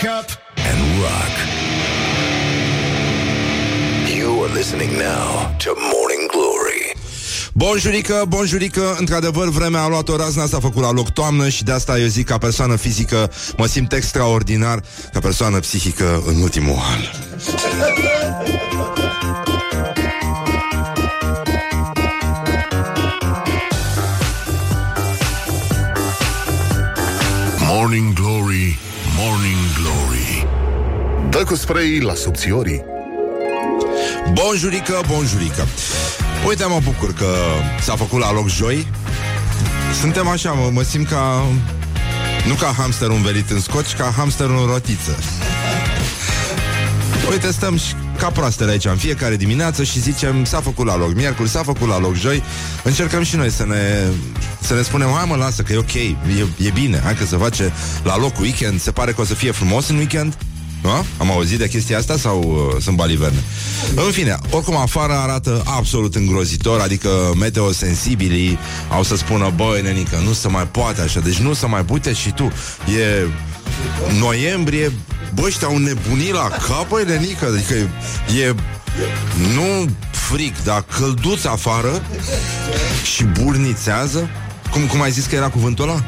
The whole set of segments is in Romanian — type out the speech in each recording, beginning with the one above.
Wake up and rock. You are listening now to Morning Glory. Bonjurică, bonjurică, într-adevăr vremea a luat o razna, s-a făcut la loc toamnă și de asta eu zic ca persoană fizică mă simt extraordinar, ca persoană psihică în ultimul an. Morning Glory, Morning Glory. Dă cu spray la subțiorii. Bonjurică, bonjurică Uite, mă bucur că s-a făcut la loc joi Suntem așa, mă, mă simt ca Nu ca hamsterul învelit în scoci Ca hamsterul în rotiță Uite, stăm și ca proastele aici în fiecare dimineață și zicem s-a făcut la loc miercuri, s-a făcut la loc joi, încercăm și noi să ne, să ne spunem, hai mă, lasă că e ok, e, e bine, hai că se face la loc weekend, se pare că o să fie frumos în weekend, nu? Am auzit de chestia asta sau uh, sunt baliverne? În fine, oricum afară arată absolut îngrozitor, adică meteosensibilii au să spună, băi, nenică, nu se mai poate așa, deci nu se mai pute și tu. E noiembrie, bă, ăștia au nebunit la cap, băi, nenică, adică e, e nu frig, dar călduț afară și burnițează. Cum, cum ai zis că era cuvântul ăla?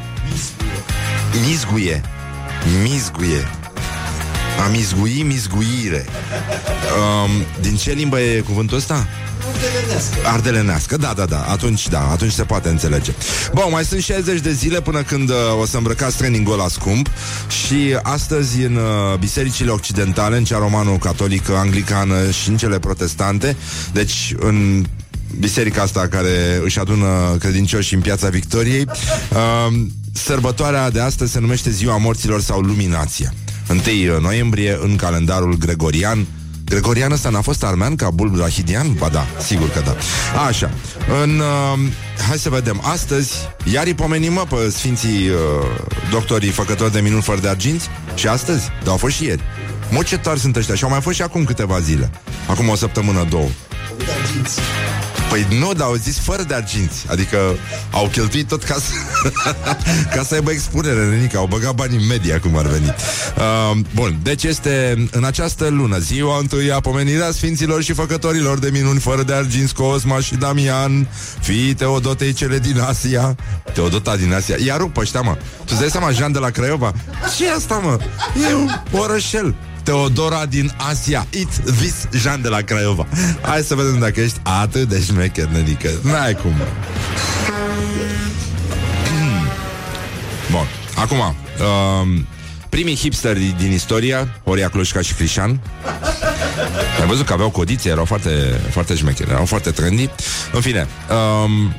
Mizguie. Mizguie. A mizgui, mizguire. Um, din ce limbă e cuvântul ăsta? Ardelenească. Ardelenească, da, da, da. Atunci, da, atunci se poate înțelege. Bun, mai sunt 60 de zile până când uh, o să îmbrăcați trainingul la scump și astăzi în uh, bisericile occidentale, în cea romano-catolică, anglicană și în cele protestante, deci în biserica asta care își adună credincioși în piața Victoriei, uh, sărbătoarea de astăzi se numește Ziua Morților sau Luminația. 1 noiembrie în calendarul gregorian. Gregorian ăsta n-a fost armean ca Bulbrahidian? Ba da, sigur că da. Așa. În, uh, hai să vedem. Astăzi, iar îi pomenim, mă, pe sfinții uh, doctorii făcători de minuni fără de arginți. Și astăzi? Dar au fost și ieri. Mă, ce tari sunt ăștia. Și au mai fost și acum câteva zile. Acum o săptămână, două. Păi nu, dar au zis fără de arginți. Adică au cheltuit tot ca să Ca să aibă expunere, Renica Au băgat bani în media, cum ar veni. Uh, Bun, deci este în această lună Ziua întâi a pomenirea Sfinților și Făcătorilor de minuni Fără de arginți, Cosma și Damian Fii Teodotei cele din Asia. Teodota din Asia. Iar rup ăștia, mă. Tu-ți dai seama, Jean de la Craiova? ce asta, mă? E un orășel Teodora din Asia. It this Jean de la Craiova. Hai să vedem dacă ești atât de șmecher, nenică. N-ai cum. Bun, acum um, Primii hipsteri din istoria Horia Clușca și Crișan Ai văzut că aveau codițe Erau foarte, foarte șmecheri Erau foarte trendy. În fine um,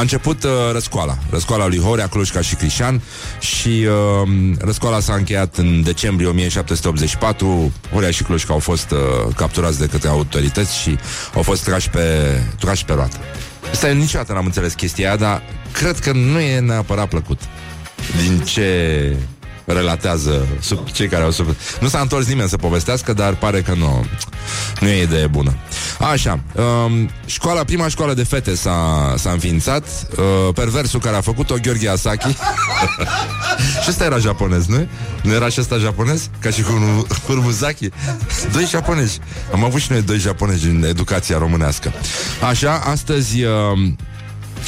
a început uh, răscoala, răscoala lui Horea, Clușca și Crișan și uh, răscoala s-a încheiat în decembrie 1784. Horea și Clușca au fost uh, capturați de către autorități și au fost trași pe, trași pe roată. Asta niciodată n-am înțeles chestia aia, dar cred că nu e neapărat plăcut. Din ce relatează sub, cei care au sub... Nu s-a întors nimeni să povestească, dar pare că nu, nu e idee bună. Așa, um, școala, prima școală de fete s-a, s-a înființat, uh, perversul care a făcut-o, Gheorghe Asaki. și ăsta era japonez, nu? Nu era și ăsta japonez? Ca și cu Kurumuzaki? Doi japonezi. Am avut și noi doi japonezi în educația românească. Așa, astăzi... Uh,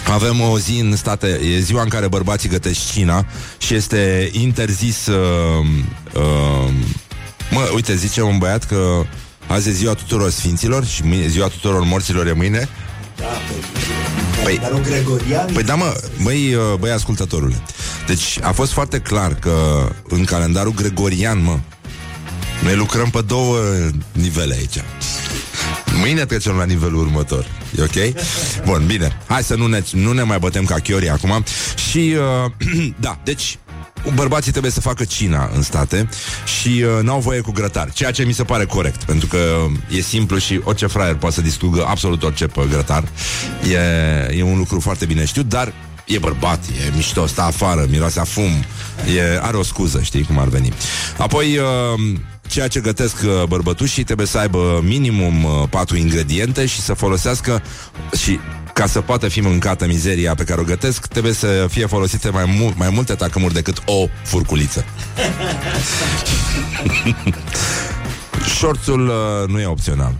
avem o zi în state, e ziua în care bărbații gătesc China și este interzis uh, uh, Mă, uite, zice un băiat că azi e ziua tuturor sfinților și mâine, ziua tuturor morților e mâine. Da, păi, dar un gregorian... Păi da, mă, băi, uh, băi, ascultătorule. Deci a fost foarte clar că în calendarul gregorian, mă Noi lucrăm pe două nivele aici Mâine trecem la nivelul următor E ok? Bun, bine Hai să nu ne, nu ne mai bătem ca chiori acum Și, uh, da, deci Bărbații trebuie să facă cina în state și uh, n-au voie cu grătar, ceea ce mi se pare corect, pentru că e simplu și orice fraier poate să distrugă absolut orice pe grătar. E, e un lucru foarte bine știut, dar e bărbat, e mișto, stă afară, miroase a fum, e, are o scuză, știi cum ar veni. Apoi, uh, ceea ce gătesc uh, bărbătușii trebuie să aibă minimum uh, patru ingrediente și să folosească și ca să poată fi mâncată mizeria pe care o gătesc, trebuie să fie folosite mai, mu- mai multe tacâmuri decât o furculiță. Șorțul uh, nu e opțional.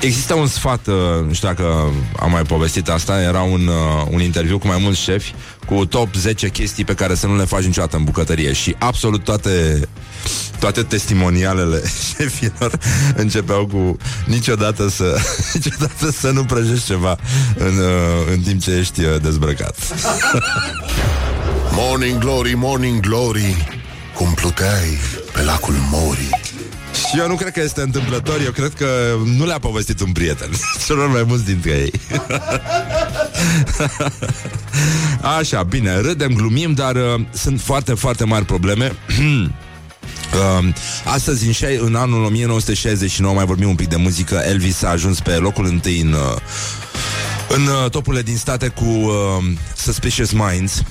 Există un sfat, uh, nu știu dacă am mai povestit asta, era un, uh, un interviu cu mai mulți șefi cu top 10 chestii pe care să nu le faci niciodată în bucătărie și absolut toate toate testimonialele șefilor începeau cu niciodată să niciodată să nu prăjești ceva în, uh, în timp ce ești uh, dezbrăcat. Morning Glory, Morning Glory, cum pluteai pe lacul Mori. Și eu nu cred că este întâmplător, eu cred că nu le-a povestit un prieten, celor mai mulți dintre ei. Așa, bine, râdem, glumim, dar uh, sunt foarte, foarte mari probleme. Uh, astăzi, în, șai, în anul 1969, mai vorbim un pic de muzică, Elvis a ajuns pe locul întâi în, uh, în uh, topurile din state cu uh, Suspicious Minds,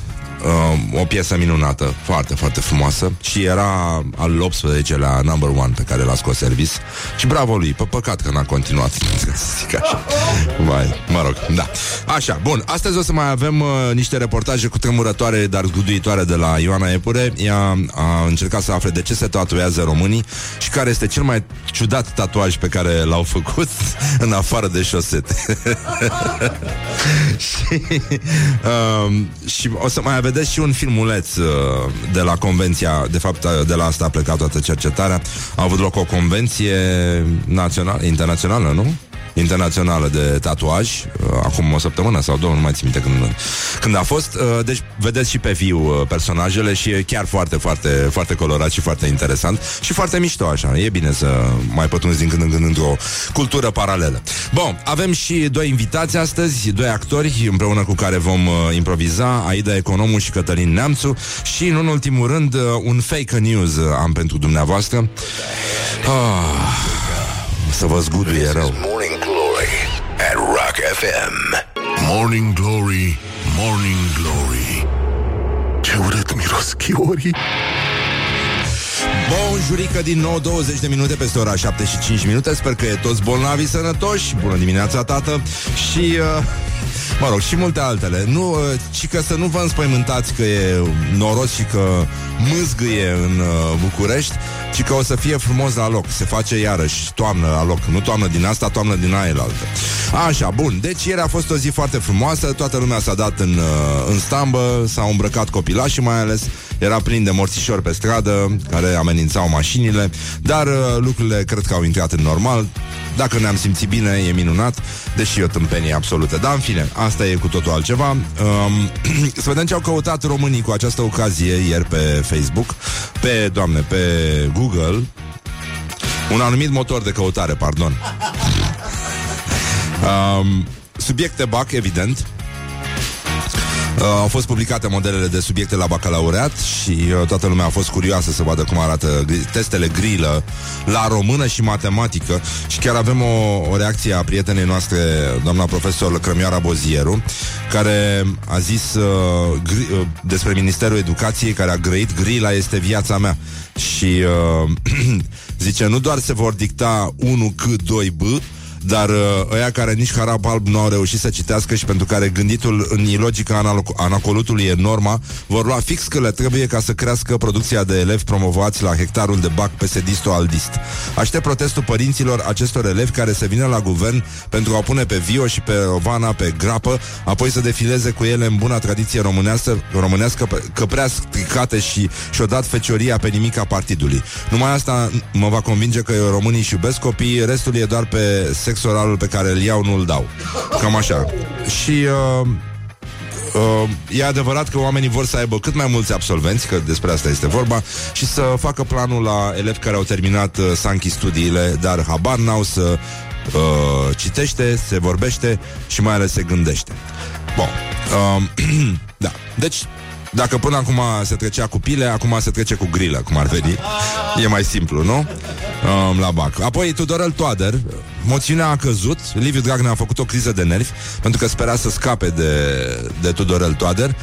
uh, o piesă minunată, foarte, foarte frumoasă și era al 18-lea number one pe care l-a scos Elvis și bravo lui, pe păcat că n-a continuat să zic așa. Mai, mă rog, da. Așa, bun, astăzi o să mai avem uh, niște reportaje cu tremurătoare, dar zguduitoare de la Ioana Epure. Ea a încercat să afle de ce se tatuează românii și care este cel mai ciudat tatuaj pe care l-au făcut în afară de șosete. și, um, și o să mai vedeți și un filmuleț uh, de la convenția, de fapt uh, de la asta a plecat toată cercetarea. A avut loc o convenție națională, internațională, nu? Internațională de tatuaj, uh, acum o săptămână sau două, nu mai țin minte când, când a fost. Uh, deci vedeți și pe viu uh, personajele și e chiar foarte, foarte, foarte colorat și foarte interesant și foarte mișto așa. E bine să mai pătrunzi din când în când într-o cultură paralelă. Bun, avem și doi invitați astăzi, doi actori împreună cu care vom uh, improviza, Aida Economu și Cătălin Neamțu și, în ultimul rând, uh, un fake news uh, am pentru dumneavoastră. Ah, să vă zguduie rău. Morning Glory at Rock FM. Morning Glory, Morning Glory. Ce urât miros chiorii. Bun jurică din nou 20 de minute peste ora 7 și 5 minute Sper că e toți bolnavi sănătoși Bună dimineața, tată Și, uh, mă rog, și multe altele. Nu, uh, ci că să nu vă înspăimântați că e noros și că mâzgâie în uh, București Ci că o să fie frumos la loc. Se face iarăși toamnă la loc Nu toamnă din asta, toamnă din aia la altă. Așa, bun, deci ieri a fost o zi foarte frumoasă. Toată lumea s-a dat în, uh, în stambă S-au îmbrăcat copilașii mai ales Era plin de morțișori pe stradă Care amenințau mașinile Dar uh, lucrurile cred că au intrat în normal. Dacă ne-am simțit bine, e minunat Deși e o tâmpenie absolută. Dar în fine, asta e cu totul altceva. Um, Să vedem ce au căutat românii cu această ocazie Ieri pe Facebook Pe, doamne, pe Google. Un anumit motor de căutare, pardon. Um, Subiecte BAC, evident Uh, au fost publicate modelele de subiecte la bacalaureat și uh, toată lumea a fost curioasă să vadă cum arată gri- testele grilă la română și matematică. Și chiar avem o, o reacție a prietenei noastre, doamna profesor Crămioara Bozieru, care a zis uh, gri- uh, despre Ministerul Educației care a grăit grila este viața mea. Și uh, zice nu doar se vor dicta 1 C 2 B dar uh, ăia care nici harap alb nu au reușit să citească și pentru care gânditul în ilogica analo- anacolutului e norma, vor lua fix că le trebuie ca să crească producția de elevi promovați la hectarul de bac PSD-aldist. Aștept protestul părinților acestor elevi care să vină la guvern pentru a pune pe Vio și pe Rovana pe grapă, apoi să defileze cu ele în buna tradiție românească, românească pe- că prea stricate și și-o dat fecioria pe nimica partidului. Numai asta mă va convinge că românii își iubesc copiii, restul e doar pe sex oralul pe care îl iau, nu îl dau. Cam așa. Și uh, Uh, e adevărat că oamenii vor să aibă cât mai mulți absolvenți, că despre asta este vorba, și să facă planul la elevi care au terminat uh, s-a închis studiile, dar habar n-au să uh, citește, se vorbește și mai ales se gândește. Bun. Uh, da. Deci, dacă până acum se trecea cu pile, acum se trece cu grilă, cum ar veni. E mai simplu, nu? Um, la bac. Apoi Tudorel Toader, moțiunea a căzut, Liviu Dragnea a făcut o criză de nervi, pentru că spera să scape de, de Tudorel Toader.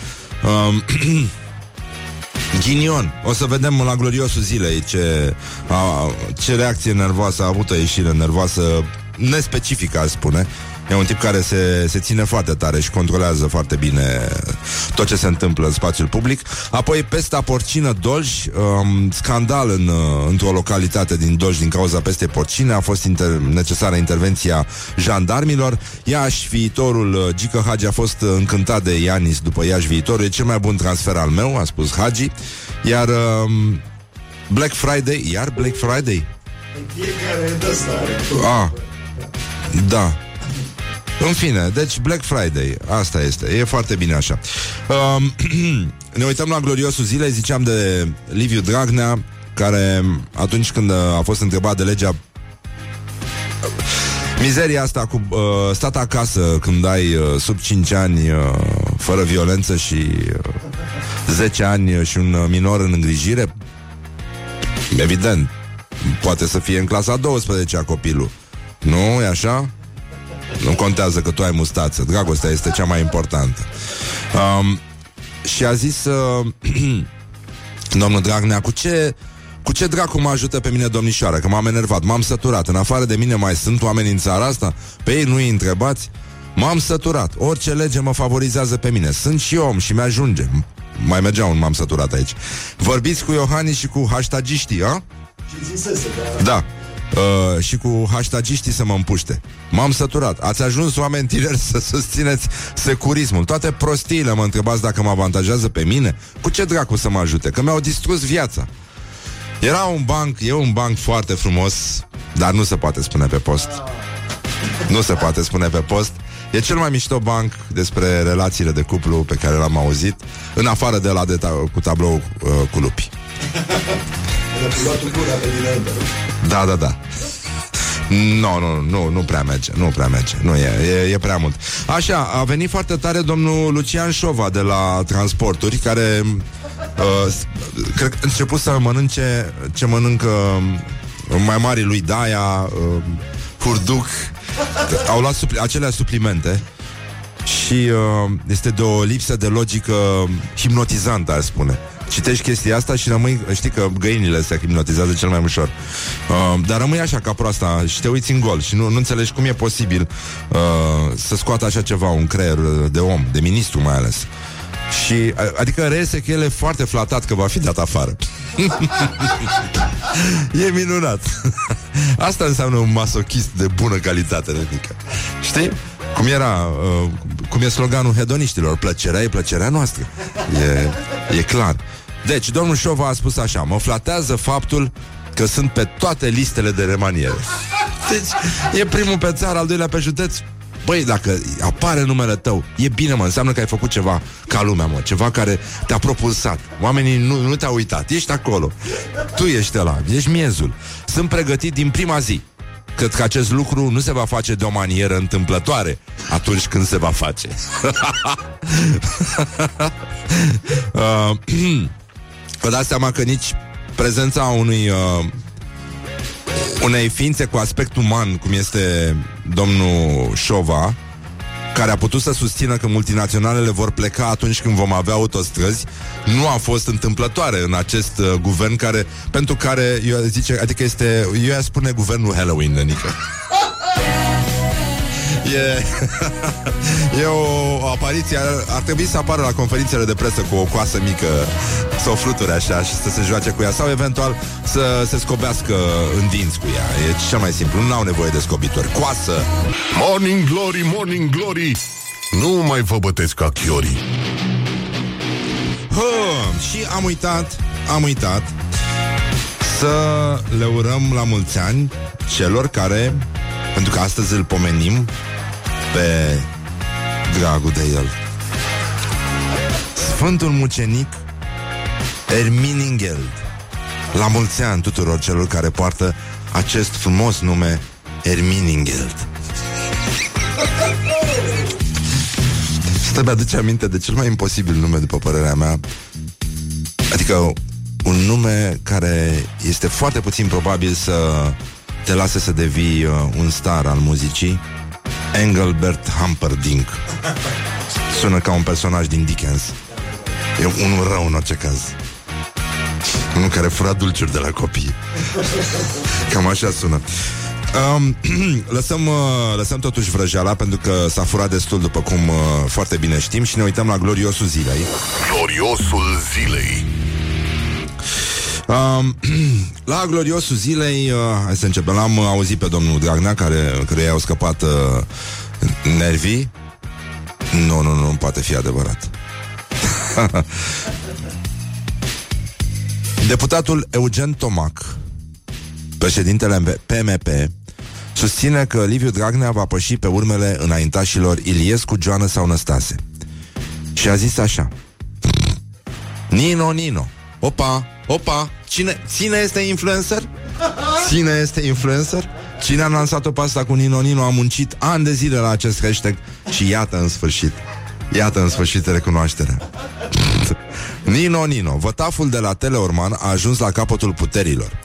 Um, Ghinion. O să vedem la gloriosul zilei ce, a, ce reacție nervoasă a avut o ieșire nervoasă nespecifică, aș spune. E un tip care se, se ține foarte tare și controlează foarte bine tot ce se întâmplă în spațiul public. Apoi pesta porcină Dolj, um, scandal în, uh, într-o localitate din Dolj din cauza peste porcine. A fost inter- necesară intervenția jandarmilor. Iași, viitorul, uh, Gică Hagi a fost încântat de Ianis după Iași viitorul. E cel mai bun transfer al meu, a spus Hagi. Iar um, Black Friday, iar Black Friday? Ah, da. În fine, deci Black Friday, asta este, e foarte bine așa. Um, ne uităm la gloriosul zilei, ziceam de Liviu Dragnea, care atunci când a fost întrebat de legea Mizeria asta cu uh, stat acasă când ai uh, sub 5 ani uh, fără violență și uh, 10 ani și un minor în îngrijire, evident, poate să fie în clasa 12 a copilul. Nu e așa? Nu contează că tu ai mustață. Dragostea este cea mai importantă. Um, și a zis uh, domnul Dragnea, cu ce cu ce dracu mă ajută pe mine domnișoara? Că m-am enervat, m-am săturat. În afară de mine mai sunt oameni în țara asta? Pe ei nu-i întrebați? M-am săturat. Orice lege mă favorizează pe mine. Sunt și om și mi-ajunge. Mai mergea un m-am săturat aici. Vorbiți cu Iohannis și cu hashtagiștii, a? Și zisese, da. Da. Uh, și cu hashtagiștii să mă împuște. M-am săturat. Ați ajuns oameni tineri să susțineți securismul. Toate prostiile mă întrebați dacă mă avantajează pe mine. Cu ce dracu să mă ajute? Că mi-au distrus viața. Era un banc, e un banc foarte frumos, dar nu se poate spune pe post. Nu se poate spune pe post. E cel mai mișto banc despre relațiile de cuplu pe care l-am auzit, în afară de la de ta- cu tablou uh, cu lupi. Da, da, da. Nu, nu, nu, nu prea merge, nu prea merge, nu e, e, e prea mult. Așa, a venit foarte tare domnul Lucian Șova de la Transporturi, care uh, cred că a început să mănânce ce mănâncă uh, mai mari lui Daia, uh, Hurduc, au luat supli- acelea suplimente și uh, este de o lipsă de logică hipnotizantă, aș spune. Citești chestia asta și rămâi, știi că găinile se hipnotizează cel mai ușor. Uh, dar rămâi așa ca proasta și te uiți în gol și nu, nu înțelegi cum e posibil uh, să scoată așa ceva, un creier de om, de ministru mai ales. Și, a- adică reiese că el e foarte flatat că va fi dat afară. e minunat. Asta înseamnă un masochist de bună calitate, Renica. Știi? Cum era, uh, cum e sloganul hedoniștilor, plăcerea e plăcerea noastră. E, e clar. Deci, domnul Șova a spus așa, mă flatează faptul că sunt pe toate listele de remaniere. Deci, e primul pe țară, al doilea pe județ. Băi, dacă apare numele tău, e bine, mă, înseamnă că ai făcut ceva ca lumea, mă, ceva care te-a propulsat. Oamenii nu, nu te-au uitat, ești acolo. Tu ești ăla, ești miezul. Sunt pregătit din prima zi. Cred că acest lucru nu se va face de o manieră întâmplătoare atunci când se va face. uh, vă dați seama că nici prezența unui uh, unei ființe cu aspect uman, cum este domnul Șova, care a putut să susțină că multinaționalele vor pleca atunci când vom avea autostrăzi, nu a fost întâmplătoare în acest uh, guvern care, pentru care, eu zice, adică este, eu aș spune guvernul Halloween, Nenică. E, e o, o apariție ar, ar trebui să apară la conferințele de presă Cu o coasă mică Să o fluture așa și să se joace cu ea Sau eventual să se scobească în dinți cu ea. E cel mai simplu, nu au nevoie de scobitori. Coasă! Morning Glory, Morning Glory! Nu mai vă bătesc ca chiorii Hă, Și am uitat Am uitat Să le urăm la mulți ani Celor care Pentru că astăzi îl pomenim Pe dragul de el Sfântul mucenic Erminingeld La mulți ani tuturor celor care poartă Acest frumos nume Erminingeld Asta mi-aduce aminte de cel mai imposibil nume, după părerea mea. Adică un nume care este foarte puțin probabil să te lase să devii uh, un star al muzicii. Engelbert Humperdinck. Sună ca un personaj din Dickens. E unul rău în orice caz. Unul care fura dulciuri de la copii. Cam așa sună. Um, lăsăm, uh, lăsăm totuși vrăjeala Pentru că s-a furat destul După cum uh, foarte bine știm Și ne uităm la gloriosul zilei Gloriosul zilei Um, la gloriosul zilei, uh, hai să începem. L-am auzit pe domnul Dragnea, care, care i-au scăpat uh, nervii. Nu, nu, nu, nu poate fi adevărat. Deputatul Eugen Tomac, președintele PMP, susține că Liviu Dragnea va păși pe urmele înaintașilor Iliescu, Joană sau Năstase. Și a zis așa Nino, Nino Opa, opa Cine, cine este influencer? Cine este influencer? Cine a lansat-o pe asta cu Nino Nino a muncit ani de zile la acest hashtag și iată în sfârșit. Iată în sfârșit recunoașterea. Nino Nino, vătaful de la Teleorman a ajuns la capătul puterilor.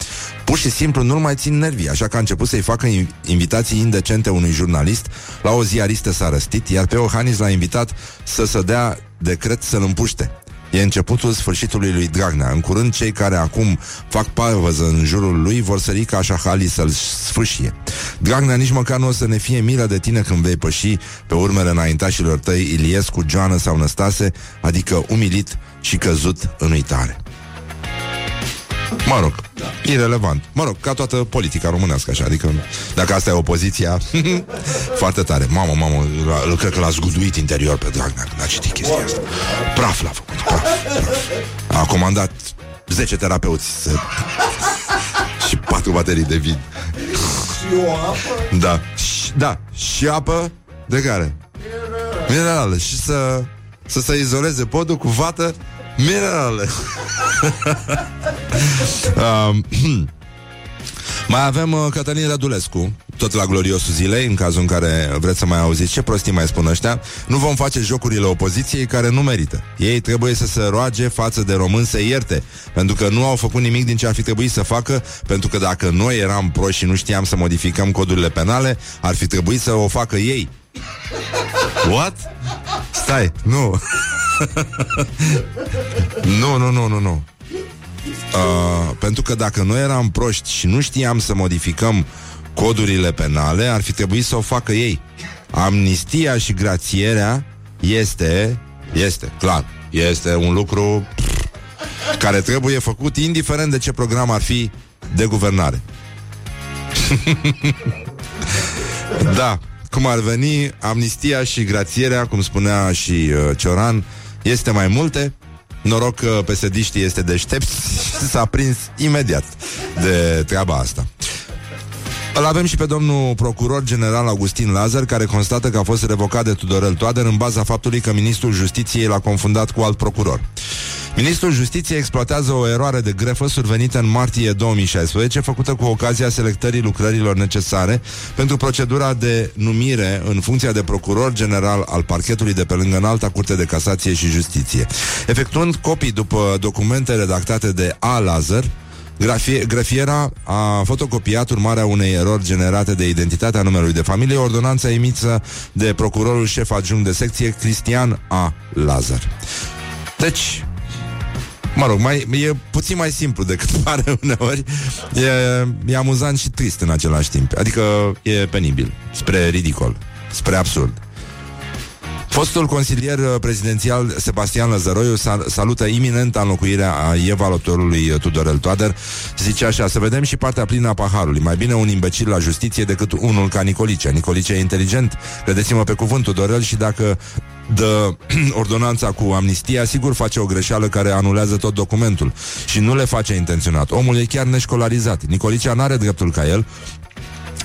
Pur și simplu nu mai țin nervii, așa că a început să-i facă invitații indecente unui jurnalist, la o ziaristă s-a răstit, iar pe Ohanis l-a invitat să se dea decret să-l împuște. E începutul sfârșitului lui Dragnea. În curând, cei care acum fac parvăză în jurul lui vor sări ca așa halii să-l sfâșie. Dragnea nici măcar nu o să ne fie milă de tine când vei păși pe urmele înaintașilor tăi Iliescu, Joana sau Năstase, adică umilit și căzut în uitare. Mă rog, da. irelevant. Mă rog, ca toată politica românească, așa. Adică, dacă asta e opoziția, foarte tare. Mamă, mamă, l- cred că l-a zguduit interior pe Dragnea când a citit chestia asta. Praf l-a făcut, praf, praf. A comandat 10 terapeuți să... și patru baterii de vid. Și o apă? Da. Și, da. Și apă de care? Minerală. Și să, să se izoleze podul cu vată minerale. um, mai avem uh, Cătălin Rădulescu, tot la gloriosul zilei, în cazul în care vreți să mai auziți ce prostii mai spun ăștia. Nu vom face jocurile opoziției care nu merită. Ei trebuie să se roage față de români să ierte, pentru că nu au făcut nimic din ce ar fi trebuit să facă, pentru că dacă noi eram proști și nu știam să modificăm codurile penale, ar fi trebuit să o facă ei. What? Stai, nu. nu, nu, nu, nu, nu. Uh, pentru că dacă noi eram proști și nu știam să modificăm codurile penale, ar fi trebuit să o facă ei. Amnistia și grațierea este, este, clar, este un lucru care trebuie făcut indiferent de ce program ar fi de guvernare. da, cum ar veni, amnistia și grațierea, cum spunea și uh, Cioran, este mai multe. Noroc că psd este deștept și s-a prins imediat de treaba asta. Îl avem și pe domnul procuror general Augustin Lazar, care constată că a fost revocat de Tudorel Toader în baza faptului că ministrul justiției l-a confundat cu alt procuror. Ministrul Justiției exploatează o eroare de grefă survenită în martie 2016, făcută cu ocazia selectării lucrărilor necesare pentru procedura de numire în funcția de procuror general al parchetului de pe lângă înalta Curte de Casație și Justiție. Efectuând copii după documente redactate de A. Lazar, Grafie, grafiera a fotocopiat urmarea unei erori generate de identitatea numelui de familie, ordonanța emisă de procurorul șef adjunct de secție Cristian A. Lazar. Deci, Mă rog, mai, e puțin mai simplu decât pare uneori. E, e amuzant și trist în același timp. Adică e penibil, spre ridicol, spre absurd. Fostul consilier uh, prezidențial Sebastian Lăzăroiu salută iminent înlocuirea a evaluatorului uh, Tudorel Toader. Zice așa, să vedem și partea plină a paharului. Mai bine un imbecil la justiție decât unul ca Nicolice. Nicolice e inteligent, credeți-mă pe cuvânt Tudorel și dacă dă ordonanța cu amnistia, sigur face o greșeală care anulează tot documentul și nu le face intenționat. Omul e chiar neșcolarizat. Nicolicea n-are dreptul ca el,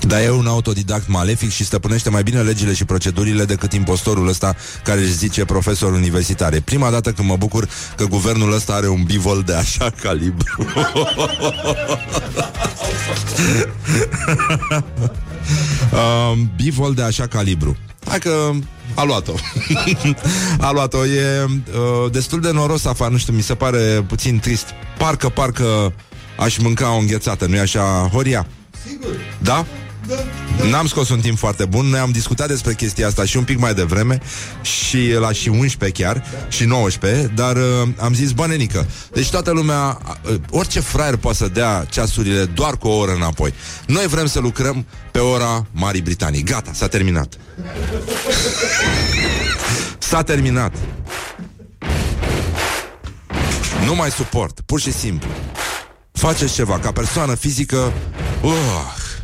dar e un autodidact malefic și stăpânește mai bine legile și procedurile decât impostorul ăsta care își zice profesor universitar. E prima dată când mă bucur că guvernul ăsta are un bivol de așa calibru. um, bivol de așa calibru. Hai că a luat-o. a luat-o. E uh, destul de noros afară, nu știu, mi se pare puțin trist. Parcă, parcă aș mânca o înghețată, nu-i așa, Horia? Sigur. Da? Da. N-am scos un timp foarte bun. Noi am discutat despre chestia asta și un pic mai devreme Și la și 11 chiar Și 19 Dar uh, am zis, bă, nenică Deci toată lumea, uh, orice fraier poate să dea ceasurile Doar cu o oră înapoi. Noi vrem să lucrăm pe ora Marii Britanii. Gata, s-a terminat. S-a terminat. Nu mai suport, pur și simplu. Faceți ceva, ca persoană fizică uh,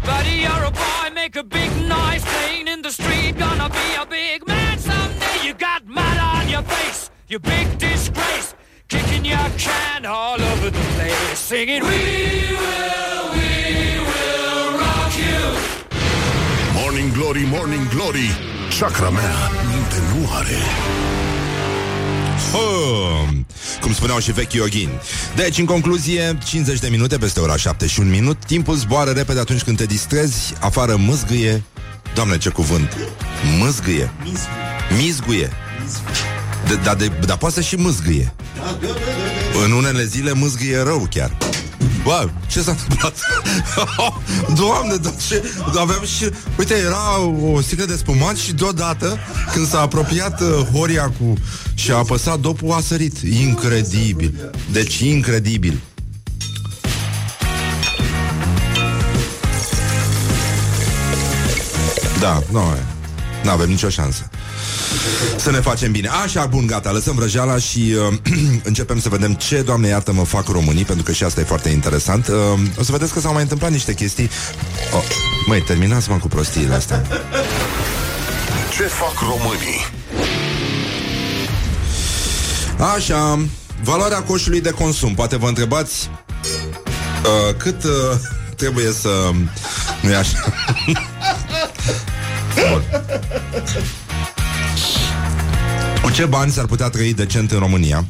Buddy, you're a boy, make a big noise playing in the street. Gonna be a big man someday. You got mud on your face, you big disgrace. Kicking your can all over the place, singing, We will, we will rock you. Morning Glory, Morning Glory Chakra mea minte nu cum spuneau și vechi yogini. Deci, în concluzie, 50 de minute peste ora 7 și un minut, timpul zboară repede atunci când te distrezi, afară mâzgâie. Doamne, ce cuvânt! Mâzgâie. Mizguie. De- Dar de, da, poate să și mâzgâie. În unele zile mâzgâie rău chiar. Bă, ce s-a întâmplat? Doamne, dar ce... Aveam și... Uite, era o sticlă de spumant și deodată, când s-a apropiat uh, Horia cu... și a apăsat dopul, a sărit. Incredibil. Deci, incredibil. Da, nu, nu avem nicio șansă. Să ne facem bine. Așa, bun, gata, lăsăm vrăjeala și uh, începem să vedem ce, Doamne iartă, mă fac românii, pentru că și asta e foarte interesant. Uh, o să vedeți că s-au mai întâmplat niște chestii. Oh, măi, terminați-mă cu prostiile astea. Ce fac românii? Așa, valoarea coșului de consum. Poate vă întrebați uh, cât uh, trebuie să... nu e așa? Bun. Cu ce bani s-ar putea trăi decent în România?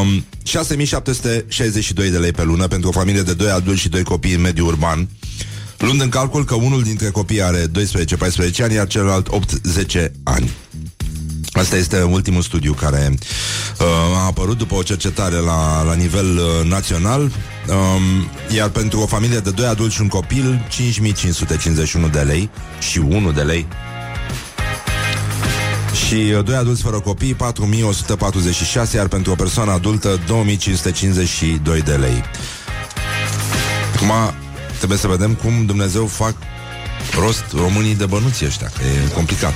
Um, 6762 de lei pe lună pentru o familie de 2 adulți și 2 copii în mediul urban, luând în calcul că unul dintre copii are 12-14 ani, iar celălalt 8-10 ani. Asta este ultimul studiu care uh, a apărut după o cercetare la, la nivel uh, național, um, iar pentru o familie de 2 adulți și un copil, 5551 de lei și 1 de lei și uh, doi adulți fără copii 4146, iar pentru o persoană adultă 2552 de lei. Acum trebuie să vedem cum Dumnezeu fac rost românii de bănuți ăștia, că e complicat.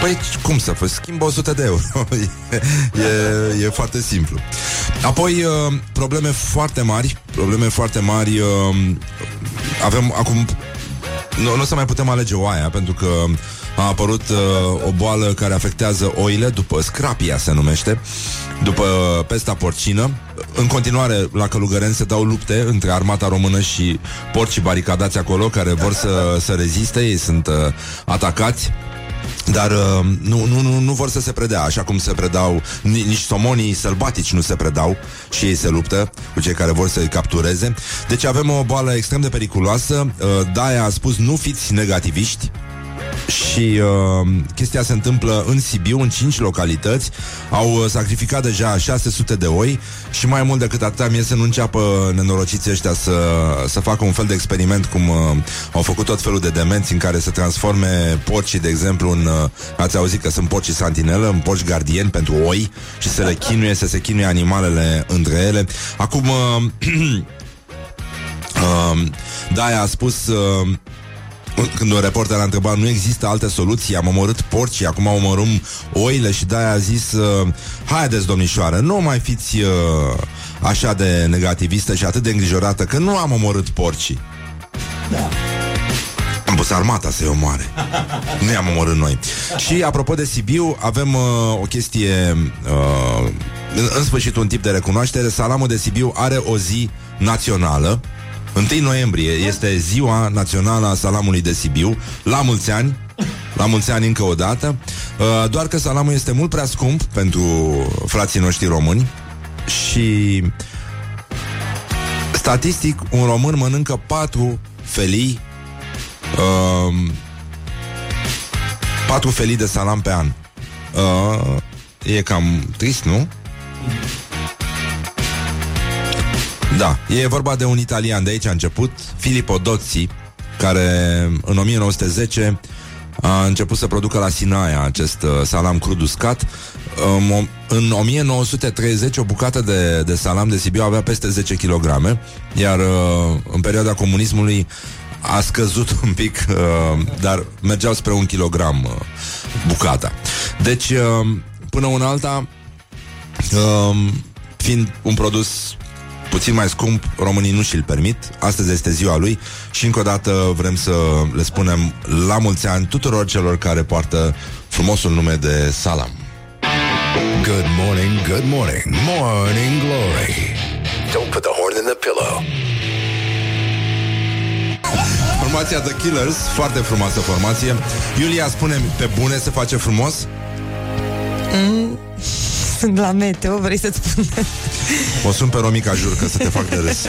Păi cum să faci? Schimbă 100 de euro. e, e foarte simplu. Apoi, uh, probleme foarte mari, probleme foarte mari. Uh, avem acum nu, nu o să mai putem alege oaia pentru că a apărut uh, o boală care afectează oile după scrapia se numește, după pesta porcină. În continuare, la Călugăren se dau lupte între armata română și porcii baricadați acolo care vor să, să reziste, ei sunt uh, atacați. Dar uh, nu, nu, nu, nu vor să se predea Așa cum se predau ni- Nici somonii sălbatici nu se predau Și ei se luptă cu cei care vor să-i captureze Deci avem o boală extrem de periculoasă uh, Daia a spus nu fiți negativiști și uh, chestia se întâmplă în Sibiu, în 5 localități. Au uh, sacrificat deja 600 de oi și mai mult decât atâta mie să nu înceapă nenorociții ăștia să, să facă un fel de experiment cum uh, au făcut tot felul de demenți în care să transforme porcii, de exemplu, în... Uh, ați auzit că sunt porcii santinelă, în porci gardieni pentru oi și să le chinuie, să se chinuie animalele între ele. Acum... Uh, uh, Daia a spus... Uh, când un reporter a întrebat nu există alte soluții, am omorât porcii, acum omorâm oile și de-aia a zis uh, haideți domnișoară, nu mai fiți uh, așa de negativistă și atât de îngrijorată că nu am omorât porcii. Da. Am pus armata să-i omoare. Nu i-am omorât noi. Și apropo de Sibiu, avem uh, o chestie, uh, în, în sfârșit un tip de recunoaștere. Salamul de Sibiu are o zi națională 1 noiembrie este ziua națională a salamului de Sibiu. La mulți ani. La mulți ani încă o dată. Uh, Doar că salamul este mult prea scump Pentru frații noștri români Și Statistic Un român mănâncă patru felii uh, Patru felii de salam pe an. Uh, E cam trist, nu? Da, e vorba de un italian, de aici a început, Filippo Dozzi, care în 1910 a început să producă la Sinaia acest uh, salam crud uscat. Um, în 1930 o bucată de, de salam de Sibiu avea peste 10 kg, iar uh, în perioada comunismului a scăzut un pic, uh, dar mergeau spre un kilogram uh, bucata. Deci, uh, până una alta, uh, fiind un produs puțin mai scump, românii nu și-l permit. Astăzi este ziua lui și încă o dată vrem să le spunem la mulți ani tuturor celor care poartă frumosul nume de Salam. Good morning, good morning, morning glory. Don't put the horn in the pillow. Formația The Killers, foarte frumoasă formație. Iulia, spune pe bune se face frumos? Sunt la meteo, vrei să-ți spun O sun pe Romica Jurcă să te fac de râs.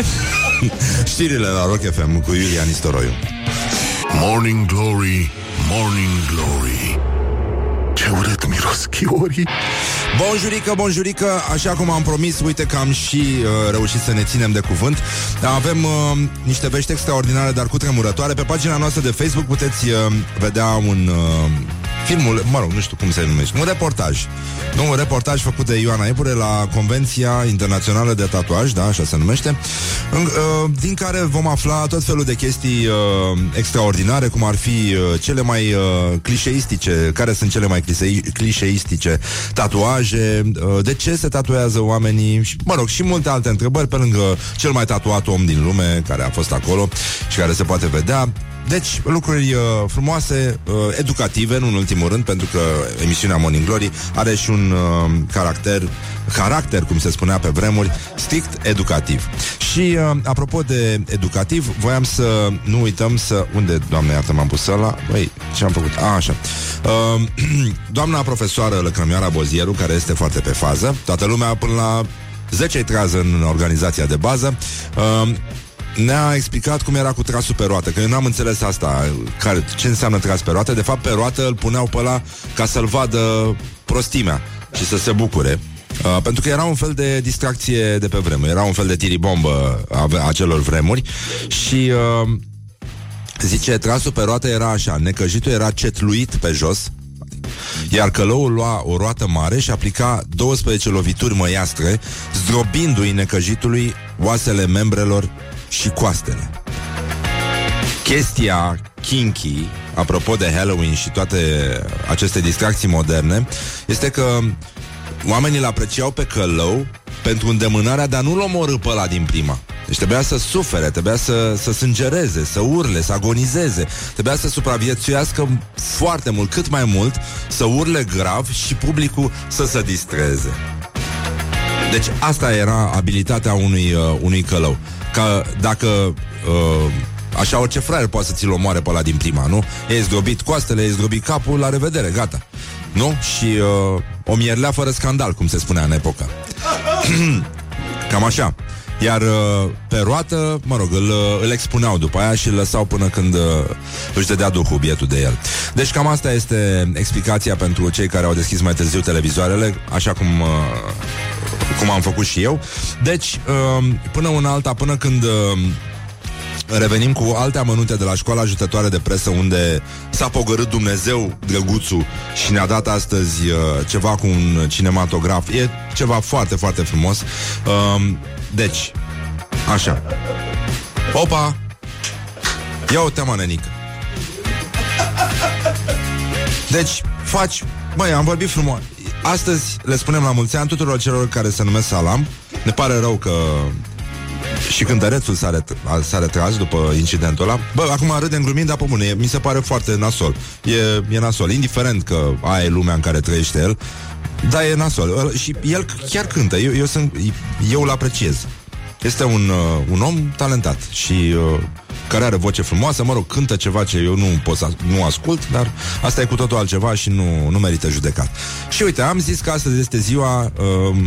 Știrile la Rock FM cu Iulia Nistoroiu. Morning glory, morning glory. Ce urât miros chiorii. Bonjurică, bonjurică, așa cum am promis, uite că am și uh, reușit să ne ținem de cuvânt. Avem uh, niște vești extraordinare, dar cu tremurătoare. Pe pagina noastră de Facebook puteți uh, vedea un uh, filmul, mă rog, nu știu cum se numește, un reportaj. Nu, un reportaj făcut de Ioana Epure la Convenția Internațională de Tatuaj, da, așa se numește, în, uh, din care vom afla tot felul de chestii uh, extraordinare, cum ar fi uh, cele mai uh, clișeistice, care sunt cele mai clișe- clișeistice tatuaje, uh, de ce se tatuează oamenii, și, mă rog, și multe alte întrebări pe lângă cel mai tatuat om din lume care a fost acolo și care se poate vedea. Deci, lucruri uh, frumoase, uh, educative, nu în ultimul rând, pentru că emisiunea Morning Glory are și un uh, caracter, caracter, cum se spunea pe vremuri, strict educativ. Și, uh, apropo de educativ, voiam să nu uităm să... Unde, doamne, iartă, m-am pus ăla? Băi, ce am făcut? A, așa. Uh, doamna profesoară Lăcrămioara Bozieru, care este foarte pe fază, toată lumea până la 10 trează în organizația de bază, uh, ne-a explicat cum era cu trasul pe roată, că eu n-am înțeles asta, care, ce înseamnă tras pe roată. De fapt, pe roată îl puneau pe ăla ca să-l vadă prostimea și să se bucure. Uh, pentru că era un fel de distracție de pe vremuri, era un fel de tiribombă a ve- acelor vremuri și uh, zice, trasul pe roată era așa, necăjitul era cetluit pe jos, iar călăul lua o roată mare și aplica 12 lovituri măiastre, zdrobindu-i necăjitului oasele membrelor și coastele. Chestia kinky, apropo de Halloween și toate aceste distracții moderne, este că oamenii îl apreciau pe călău pentru îndemânarea de a nu-l omorâ pe ăla din prima. Deci trebuia să sufere, trebuia să, să sângereze, să urle, să agonizeze, trebuia să supraviețuiască foarte mult, cât mai mult, să urle grav și publicul să se distreze. Deci asta era abilitatea unui, uh, unui călău. Că dacă uh, așa orice fraier poate să ți-l omoare pe ăla din prima, nu? E zdrobit coastele, e zdrobit capul, la revedere, gata. Nu? Și uh, o mierlea fără scandal, cum se spunea în epoca. Cam așa. Iar uh, pe roată, mă rog, îl, uh, îl expuneau după aia și îl lăsau până când uh, își dădea duhul bietul de el. Deci cam asta este explicația pentru cei care au deschis mai târziu televizoarele, așa cum, uh, cum am făcut și eu. Deci, uh, până una alta, până când... Uh, Revenim cu alte amănunte de la școala ajutătoare de presă unde s-a pogărât Dumnezeu drăguțul și ne-a dat astăzi uh, ceva cu un cinematograf. E ceva foarte, foarte frumos. Uh, deci, așa. Opa! Ia o teamă, nenică. Deci, faci... Băi, am vorbit frumos. Astăzi le spunem la mulți ani tuturor celor care se numesc Salam. Ne pare rău că și cântărețul s-a, ret- a- s-a retras după incidentul ăla. Bă, acum râdem glumind, dar pe bune, e- mi se pare foarte nasol. E, e nasol, indiferent că aia e lumea în care trăiește el, dar e nasol. Ăla- Și el chiar cântă, eu, eu, sunt, eu îl apreciez. Este un, uh, un om talentat și uh, care are voce frumoasă, mă rog, cântă ceva ce eu nu pot să nu ascult, dar asta e cu totul altceva și nu, nu merită judecat. Și uite, am zis că astăzi este ziua uh,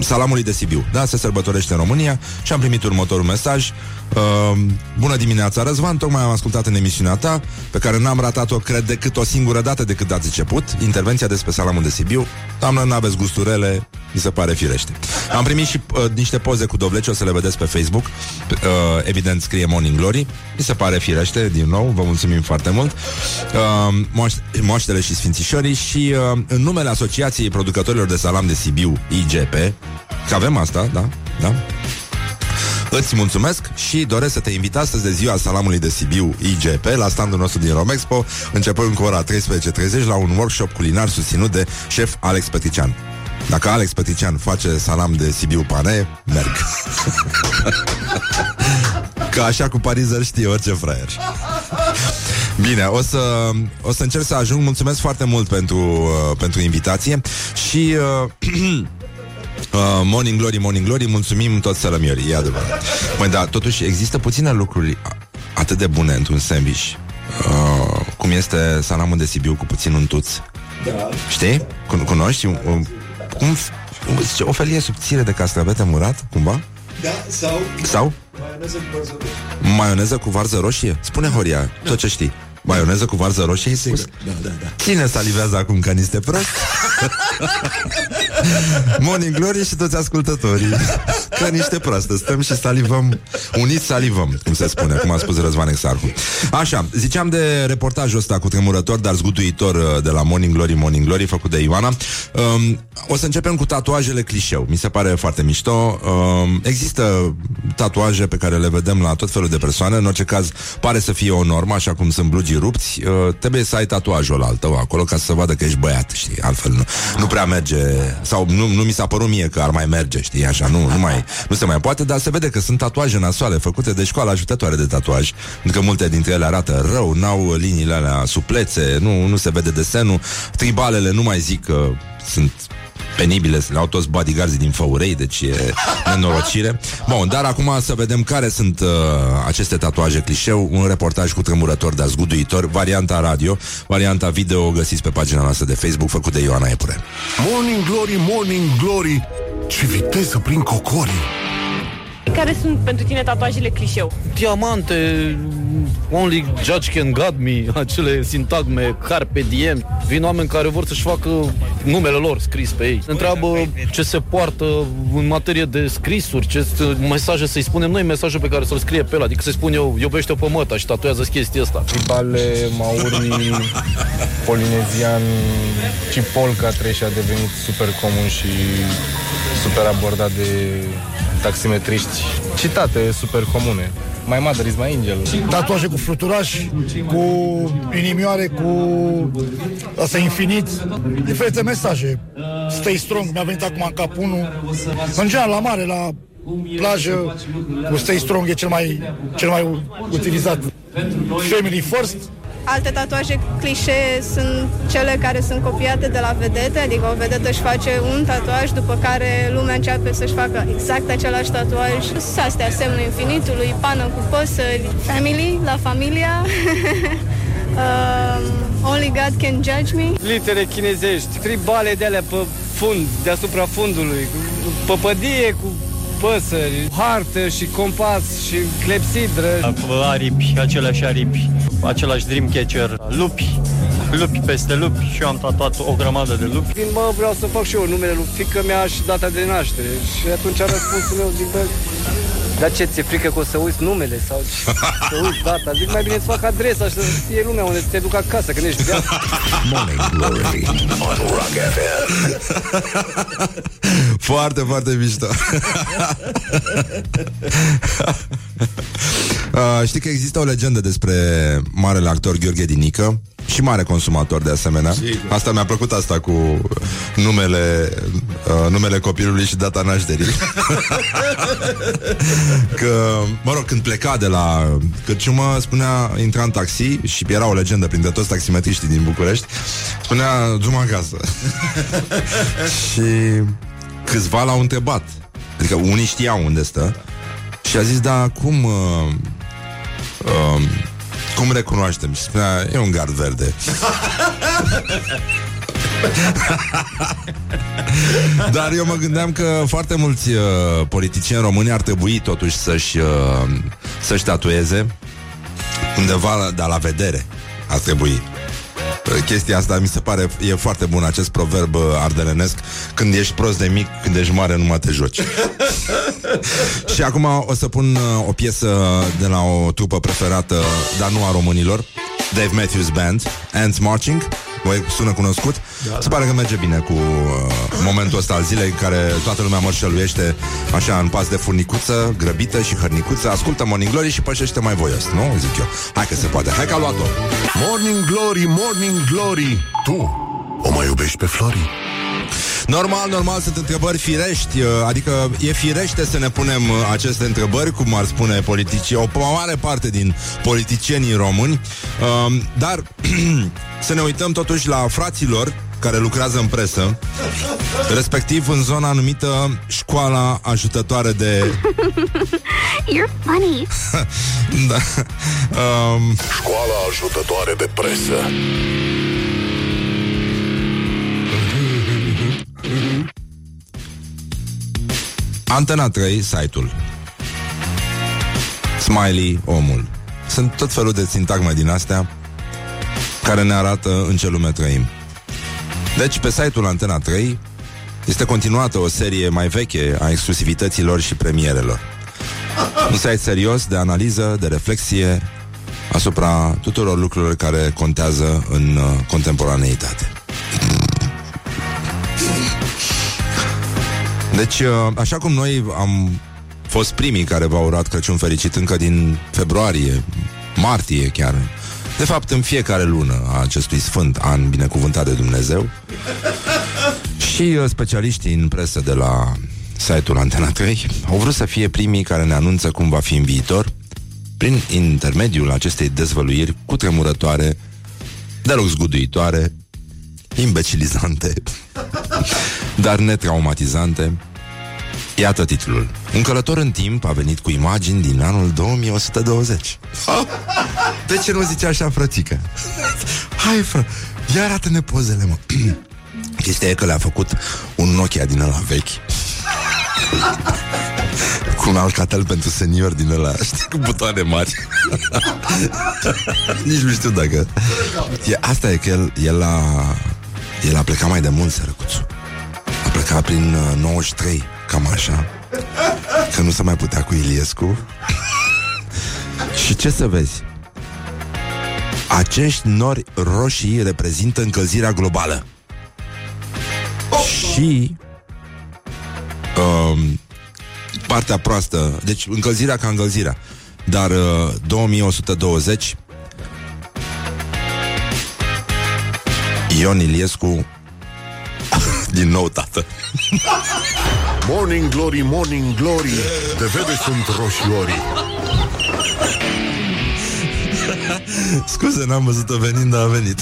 salamului de Sibiu. Da, se sărbătorește în România și am primit următorul mesaj. Uh, bună dimineața, Răzvan, tocmai am ascultat în emisiunea ta, pe care n-am ratat-o, cred, decât o singură dată decât ați început, intervenția despre salamul de Sibiu. Doamnă, n-aveți gusturele, mi se pare firește. Am primit și uh, niște poze cu dovleci, o să le vedeți pe Facebook. Uh, evident, scrie Morning Glory. Mi se pare firește, din nou, vă mulțumim foarte mult. Uh, moaș- moaștele și sfințișorii și uh, în numele Asociației Producătorilor de Salam de Sibiu, IGP, că avem asta, da? Da? Îți mulțumesc și doresc să te invit astăzi de ziua salamului de Sibiu IGP la standul nostru din Romexpo, începând cu ora 13.30 la un workshop culinar susținut de șef Alex Petrician. Dacă Alex Petrician face salam de Sibiu pane, merg. Că așa cu parizer știe orice fraier. Bine, o să, o să încerc să ajung. Mulțumesc foarte mult pentru, uh, pentru invitație și uh, Uh, morning Glory, Morning Glory, mulțumim toți sălămiorii, e adevărat. Măi, da, totuși există puține lucruri a- atât de bune într-un sandwich, uh, cum este salamul de Sibiu cu puțin untuț. Da. Știi? Cun- cunoști? Um, um, cum, cum zice, o felie subțire de castravete murat, cumva? Da, sau Sau maioneză cu varză roșie. maioneză cu varză roșie? Spune, Horia, tot ce știi. Maioneză cu varză roșie, ai spus? Da, da, da. Cine salivează acum ca niște prost? Morning Glory și toți ascultătorii. Ca niște proaste Stăm și salivăm Uniți salivăm, cum se spune Cum a spus Răzvan Exarhu. Așa, ziceam de reportajul ăsta cu tremurător Dar zguduitor uh, de la Morning Glory Morning Glory Făcut de Ioana. Um, O să începem cu tatuajele clișeu. Mi se pare foarte mișto. Um, Există tatuaje pe care le vedem La tot felul de persoane. În orice caz pare să fie o normă Așa cum sunt blugii rupți. Uh, Trebuie să ai tatuajul al tău acolo Ca să se vadă că ești băiat, știi? Altfel nu, nu prea merge Sau nu, nu mi s-a părut mie că ar mai merge, știi Așa, nu, nu, mai, nu se mai poate Dar se vede că sunt tatuaje nasoale Făcute de școala ajutătoare de tatuaj Pentru că multe dintre ele arată rău N-au liniile alea suplețe Nu, nu se vede desenul Tribalele nu mai zic că sunt penibile, le au toți bodyguards din Făurei, deci e nenorocire. Bun, dar acum să vedem care sunt uh, aceste tatuaje clișeu, un reportaj cu tremurător, dar zguduitor, varianta radio, varianta video o găsiți pe pagina noastră de Facebook, făcut de Ioana Epure. Morning Glory, Morning Glory Ce viteză prin cocorii Care sunt pentru tine tatuajele clișeu? diamante, only judge can guide me, acele sintagme, carpe diem. Vin oameni care vor să-și facă numele lor scris pe ei. Întreabă ce se poartă în materie de scrisuri, ce mesaje să-i spunem noi, mesajul pe care să-l scrie pe el. Adică să-i spun eu, iubește-o pe măta și tatuează chestia asta. Tribale, mauri, polinezian și polka trei și a devenit super comun și super abordat de taximetriști. Citate super comune. My mother is my angel. tatuaje cu fluturaș, cu inimioare, cu asta infinit, diferite mesaje. Stay strong, mi-a venit acum în cap unul. În general, la mare, la plajă, cu Stay strong e cel mai, cel mai utilizat. Family first, Alte tatuaje clișee sunt cele care sunt copiate de la vedete, adică o vedetă își face un tatuaj, după care lumea începe să-și facă exact același tatuaj. Sunt astea, semnul infinitului, pană cu păsări, family, la familia, um, only God can judge me. litere chinezești, tribale de alea pe fund, deasupra fundului, păpădie cu păsări, hartă și compas și clepsidră. aripi, aceleași aripi, același dreamcatcher, lupi, lupi peste lupi și eu am tatuat o grămadă de lupi. Vin, mă, vreau să fac și eu numele lui fică mea și data de naștere. Și atunci răspunsul meu, zic, bă, dar ce, ți-e frică că o să uiți numele sau să uiți data? Zic, mai bine să fac adresa și să știe lumea unde să te duc acasă când ești beat. Morning Glory on Rock FM Foarte, foarte mișto. uh, știi că există o legendă despre marele actor Gheorghe Dinică și mare consumator de asemenea. Sigur. Asta mi-a plăcut asta cu numele, uh, numele copilului și data nașterii. că, mă rog, când pleca de la Cârciumă, spunea, intra în taxi și era o legendă printre toți taximetriștii din București, spunea, drum acasă. și câțiva l-au întrebat. Adică unii știau unde stă și a zis, da, cum... Uh, uh, cum recunoaștem? Și spunea, e un gard verde. Dar eu mă gândeam că foarte mulți uh, politicieni români ar trebui totuși să-și, uh, să-și tatueze undeva la, dar la vedere. Ar trebui. Uh, Chestia asta mi se pare e foarte bun acest proverb uh, ardelenesc. Când ești prost de mic, când ești mare nu mă te joci. Și acum o să pun uh, o piesă de la o trupă preferată Dar nu a românilor. Dave Matthews Band Ants Marching Băi, sună cunoscut. Da, Se pare că merge bine cu uh, momentul ăsta al zilei În care toată lumea mărșăluiește Așa în pas de furnicuță, grăbită și hărnicuță. Ascultă Morning Glory și pășește mai voios Nu? Zic eu. Hai că se poate, hai că a luat-o. Morning Glory, Morning Glory. Tu o mai iubești pe Flori? Normal, normal, sunt întrebări firești uh, Adică e firește să ne punem uh, aceste întrebări Cum ar spune politicii O mare parte din politicienii români uh, Dar să ne uităm totuși la fraților care lucrează în presă, respectiv în zona numită Școala Ajutătoare de... You're funny. da. Um, Școala ajutătoare de presă Antena 3, site-ul. Smiley, omul. Sunt tot felul de sintagme din astea Care ne arată în ce lume trăim. Deci pe site-ul Antena 3 Este continuată o serie mai veche A exclusivităților și premierelor. Un site serios de analiză, de reflexie Asupra tuturor lucrurilor care contează în uh, contemporaneitate Deci, uh, așa cum noi am fost primii care v-au urat Crăciun fericit încă din februarie, martie chiar, de fapt în fiecare lună a acestui sfânt an binecuvântat de Dumnezeu, și uh, specialiștii în presă de la site-ul Antena 3 au vrut să fie primii care ne anunță cum va fi în viitor, prin intermediul acestei dezvăluiri cu tremurătoare, deloc zguduitoare, imbecilizante, dar netraumatizante. Iată titlul. Un călător în timp a venit cu imagini din anul 2120. De ce nu zice așa, frățică? Hai, fră, ia arată-ne pozele, mă. Chestia e că le-a făcut un Nokia din ăla vechi. cu un Alcatel pentru senior din ăla Știi, cu butoane mari Nici nu știu dacă e, Asta e că el, el a El a plecat mai de mult, sărăcuțul A plecat prin uh, 93 Cam așa. Că nu se mai putea cu Iliescu. Și ce să vezi? Acești nori roșii reprezintă încălzirea globală. Și um, partea proastă, deci încălzirea ca încălzirea, dar uh, 2120 Ion Iliescu din nou tată. Morning Glory, Morning Glory De vede sunt roșiorii Scuze, n-am văzut-o venind, dar a venit.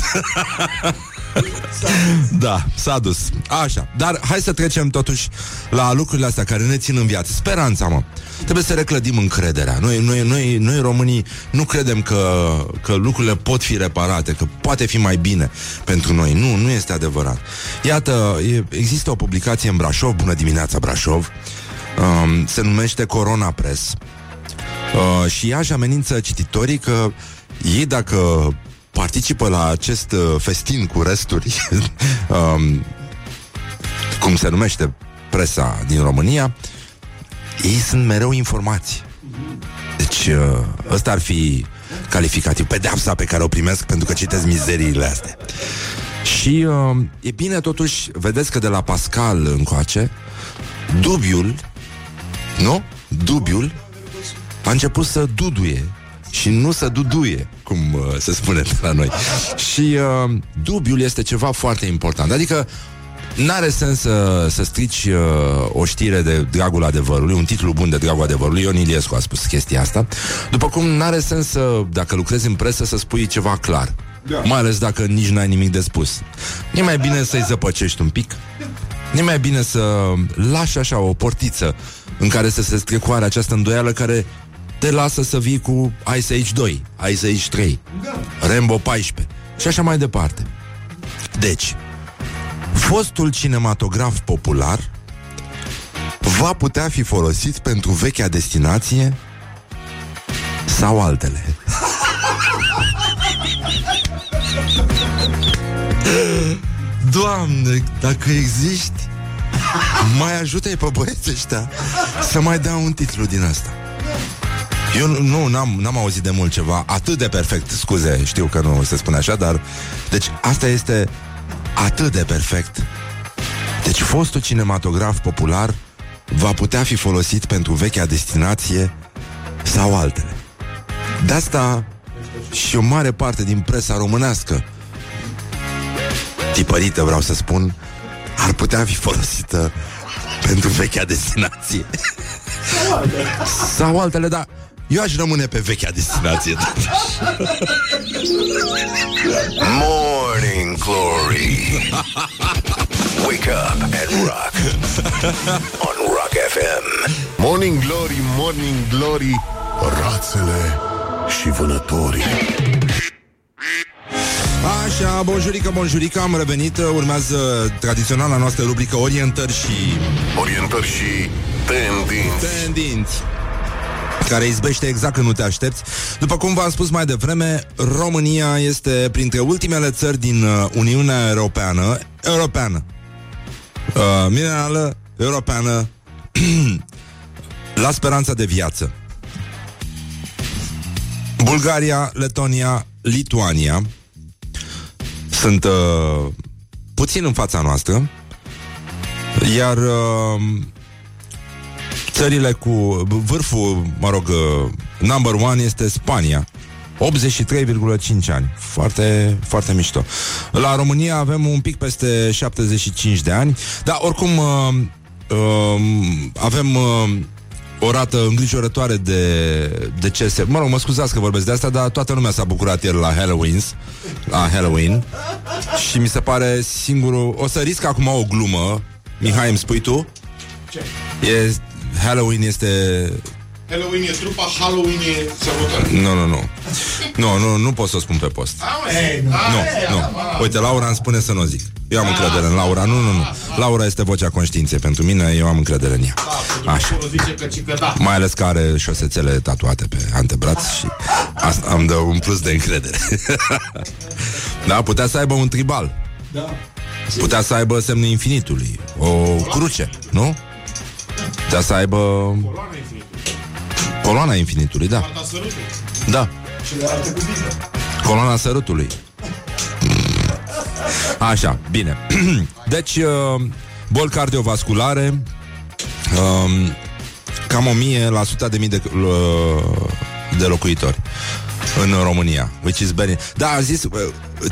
da, s-a dus. Așa. Dar hai să trecem totuși la lucrurile astea care ne țin în viață. Speranța, mă. Trebuie să reclădim încrederea. Noi, noi, noi, noi românii, nu credem că, că lucrurile pot fi reparate, că poate fi mai bine pentru noi. Nu, nu este adevărat. Iată, e, există o publicație în Brașov, Bună dimineața Brașov, um, se numește Corona Press. Uh, și ea își amenință cititorii că ei dacă participă la acest uh, festin cu resturi, um, cum se numește presa din România, ei sunt mereu informați. Deci uh, ăsta ar fi calificativ, pedeapsa pe care o primesc pentru că citesc mizeriile astea. Și uh, e bine totuși, vedeți că de la Pascal încoace, dubiul, nu? Dubiul a început să duduie și nu să duduie, cum uh, se spune la noi. Și uh, dubiul este ceva foarte important. Adică N-are sens să, să strici uh, o știre de dragul adevărului, un titlu bun de dragul adevărului. Ion Iliescu a spus chestia asta. După cum n-are sens să, dacă lucrezi în presă, să spui ceva clar. Da. Mai ales dacă nici n-ai nimic de spus. E mai bine să-i zăpăcești un pic. E mai bine să lași așa o portiță în care să se strecoare această îndoială care te lasă să vii cu Ice Age 2, Ice Age 3, Rambo 14 și așa mai departe. Deci, Fostul cinematograf popular va putea fi folosit pentru vechea destinație sau altele. Doamne, dacă existi, mai ajută-i pe băieții ăștia să mai dea un titlu din asta. Eu nu- nu, n-am, n-am auzit de mult ceva atât de perfect, scuze, știu că nu se spune așa, dar... Deci asta este atât de perfect. Deci fostul cinematograf popular va putea fi folosit pentru vechea destinație sau altele. De asta și o mare parte din presa românească tipărită, vreau să spun, ar putea fi folosită pentru vechea destinație. Sau altele, dar eu aș rămâne pe vechea destinație. Morning Glory. Wake up and rock. On Rock FM. Morning Glory, Morning Glory. Rațele și vânătorii. Așa, bonjurică, bonjurică, am revenit Urmează tradiționala noastră rubrică Orientări și... Orientări și tendinți. Tendinți care izbește exact când nu te aștepți. După cum v-am spus mai devreme, România este printre ultimele țări din uh, Uniunea Europeană, europeană, uh, minerală, europeană, la speranța de viață. Bulgaria, Letonia, Lituania sunt uh, puțin în fața noastră, iar uh, țările cu vârful, mă rog, uh, number one este Spania. 83,5 ani. Foarte, foarte mișto. La România avem un pic peste 75 de ani, dar oricum uh, uh, avem uh, o rată îngrijorătoare de decese. Mă rog, mă scuzați că vorbesc de asta, dar toată lumea s-a bucurat ieri la Halloween, la Halloween. Și mi se pare singurul... O să risc acum o glumă. Mihai, îmi spui tu? Ce? E, Halloween este... Halloween e trupa, Halloween e sărbătoare. Nu, nu, nu. Nu, nu, nu pot să o spun pe post. Ei, Nu, nu. Uite, Laura îmi spune să nu o zic. Eu am încredere în Laura. Nu, nu, nu. Laura este vocea conștiinței pentru mine, eu am încredere în ea. Așa. zice că, ci că da. Mai ales că are șosețele tatuate pe antebraț și asta îmi dă un plus de încredere. da, putea să aibă un tribal. Da. Putea să aibă semnul infinitului. O cruce, nu? Putea să aibă coloana infinitului, da. Poarta sărutului. Da. Și le alte cuvinte. Coloana sărutului. Așa, bine. Deci, uh, boli cardiovasculare, um, cam o mie la suta de mii de, uh, de locuitori în România, which is very... Da, a zis uh,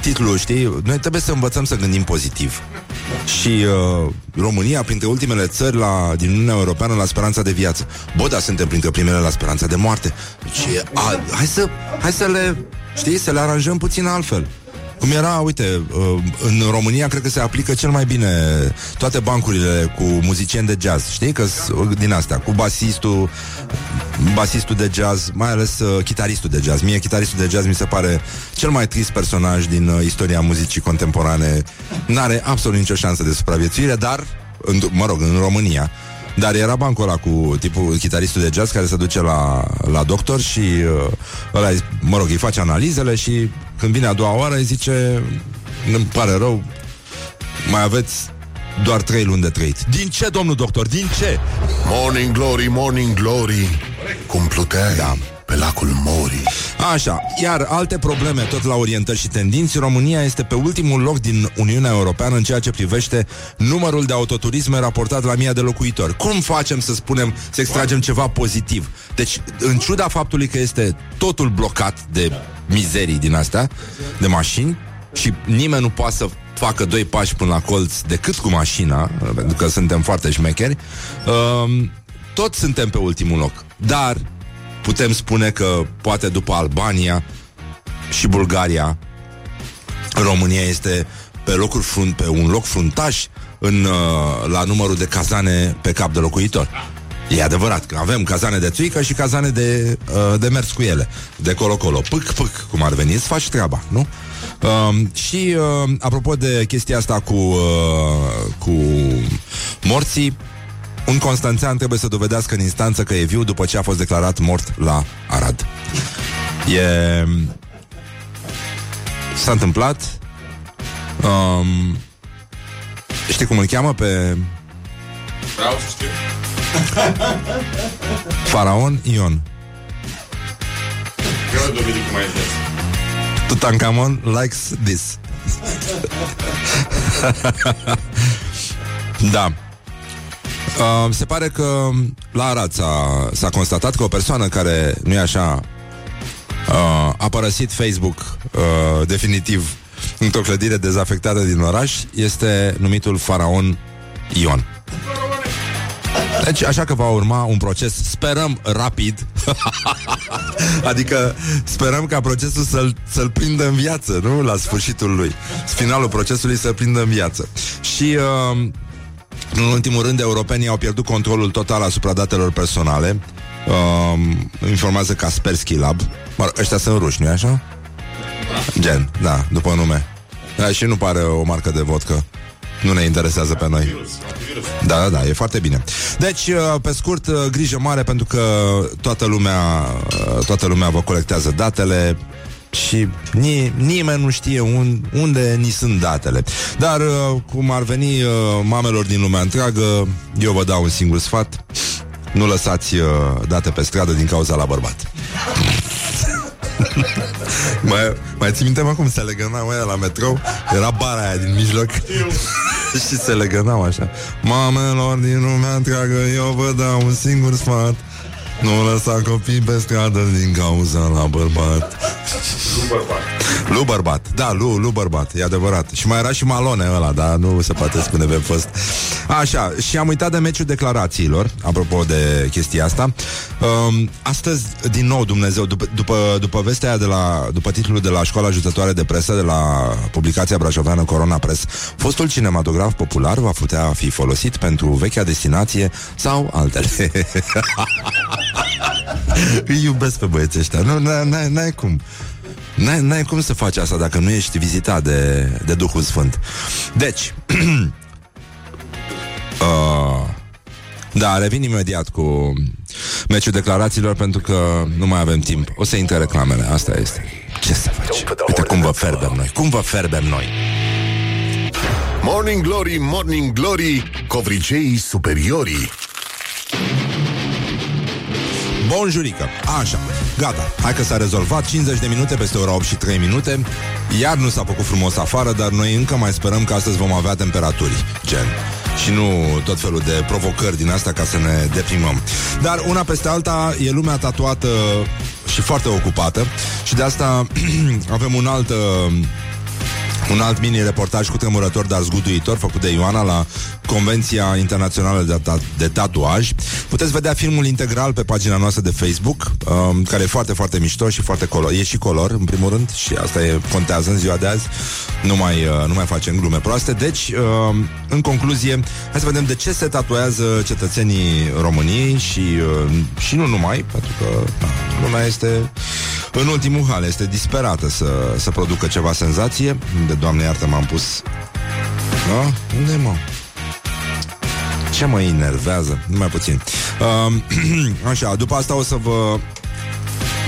titlul, știi, noi trebuie să învățăm să gândim pozitiv. Și uh, România, printre ultimele țări la, din Uniunea Europeană la speranța de viață. Bă, dar suntem printre primele la speranța de moarte. Deci, e- a, hai, să, hai să le, știi, să le aranjăm puțin altfel. Cum era, uite, uh, în România cred că se aplică cel mai bine toate bancurile cu muzicieni de jazz, știi? Că din astea, cu basistul, basistul de jazz, mai ales uh, chitaristul de jazz. Mie chitaristul de jazz mi se pare cel mai trist personaj din uh, istoria muzicii contemporane. N-are absolut nicio șansă de supraviețuire, dar, în, mă rog, în România, dar era bancul ăla cu tipul chitaristul de jazz care se duce la, la doctor și uh, ăla, îi- mă rog, îi face analizele și când vine a doua oară îi zice îmi pare rău, mai aveți doar trei luni de trăit. Din ce, domnul doctor? Din ce? Morning Glory, Morning Glory. Cum pluteai da. Pe lacul Mori. Așa, iar alte probleme tot la orientări și tendinți, România este pe ultimul loc din Uniunea Europeană în ceea ce privește numărul de autoturisme raportat la mii de locuitori. Cum facem să spunem, să extragem ceva pozitiv? Deci, în ciuda faptului că este totul blocat de mizerii din astea, de mașini, și nimeni nu poate să facă doi pași până la colț decât cu mașina, pentru că suntem foarte șmecheri, um, tot suntem pe ultimul loc. Dar putem spune că poate după Albania și Bulgaria, România este pe, locuri frunt, pe un loc fruntaș în, uh, la numărul de cazane pe cap de locuitor. E adevărat că avem cazane de țuică și cazane de, uh, de mers cu ele. De colo-colo. Pâc, pâc, cum ar veni, îți faci treaba, nu? Uh, și uh, apropo de chestia asta cu, uh, cu morții, un constanțean trebuie să dovedească în instanță că e viu după ce a fost declarat mort la Arad. E... S-a întâmplat um, Știi cum îl cheamă pe Vreau să știu. Faraon Ion Eu dovedit cum mai este. Tutankhamon likes this Da Uh, se pare că la Arad s-a, s-a constatat că o persoană care, nu e așa, uh, a părăsit Facebook uh, definitiv într-o clădire dezafectată din oraș este numitul Faraon Ion. Deci, așa că va urma un proces, sperăm, rapid Adică sperăm ca procesul să-l, să-l prindă în viață, nu? La sfârșitul lui Finalul procesului să-l prindă în viață Și uh, în ultimul rând, europenii au pierdut controlul total asupra datelor personale. Uh, Informează Kaspersky Lab. Mă, rog, Ăștia sunt ruși, nu așa? Gen, da, după nume. Da, Și nu pare o marcă de vodcă. Nu ne interesează pe noi. Da, da, da, e foarte bine. Deci, uh, pe scurt, uh, grijă mare Pentru că toată lumea uh, Toată lumea vă colectează datele și ni, nimeni nu știe un, unde ni sunt datele. Dar, uh, cum ar veni uh, mamelor din lumea întreagă, eu vă dau un singur sfat. Nu lăsați uh, date pe stradă din cauza la bărbat. mai, mai ții minte, mă, cum se legănau aia la metrou? Era bara aia din mijloc Și se legănau așa Mamelor din lumea întreagă Eu vă dau un singur sfat Nu lăsa copii pe stradă Din cauza la bărbat Nu bărbat. Lu bărbat, da, Lu, Lu bărbat, e adevărat. Și mai era și Malone ăla, dar nu se poate spune pe fost. Așa, și am uitat de meciul declarațiilor Apropo de chestia asta. Um, Astăzi, din nou, Dumnezeu După, după, după vestea aia de la După titlul de la Școala Ajutătoare de Presă De la publicația brașoveană Corona Press Fostul cinematograf popular va putea fi folosit Pentru vechea destinație Sau altele. Îi iubesc pe băieții ăștia. Nu, n-ai, n-ai cum N-ai, n-ai cum să faci asta dacă nu ești vizitat de, de Duhul Sfânt. Deci, uh, da, revin imediat cu meciul declarațiilor pentru că nu mai avem timp. O să intre reclamele, asta este. Ce să faci? Uite cum vă ferbem noi. Cum vă ferbem noi? Morning Glory, Morning Glory, covriceii superiorii. Bonjurică. Așa, gata. Hai că s-a rezolvat. 50 de minute peste ora 8 și 3 minute. Iar nu s-a făcut frumos afară, dar noi încă mai sperăm că astăzi vom avea temperaturi. Gen. Și nu tot felul de provocări din asta ca să ne deprimăm. Dar una peste alta e lumea tatuată și foarte ocupată și de asta avem un alt uh, un alt mini-reportaj cu tremurător, dar zguduitor, făcut de Ioana la Convenția Internațională de, ta- de Tatuaj. Puteți vedea filmul integral pe pagina noastră de Facebook, um, care e foarte, foarte mișto și foarte color. E și color, în primul rând, și asta e, contează în ziua de azi. Nu mai, uh, nu mai facem glume proaste. Deci, uh, în concluzie, hai să vedem de ce se tatuează cetățenii României și, uh, și nu numai, pentru că na, lumea este în ultimul hal, este disperată să, să producă ceva senzație. De doamne iartă m-am pus da? Unde mă? Ce mă enervează? Numai puțin uh, Așa, după asta o să vă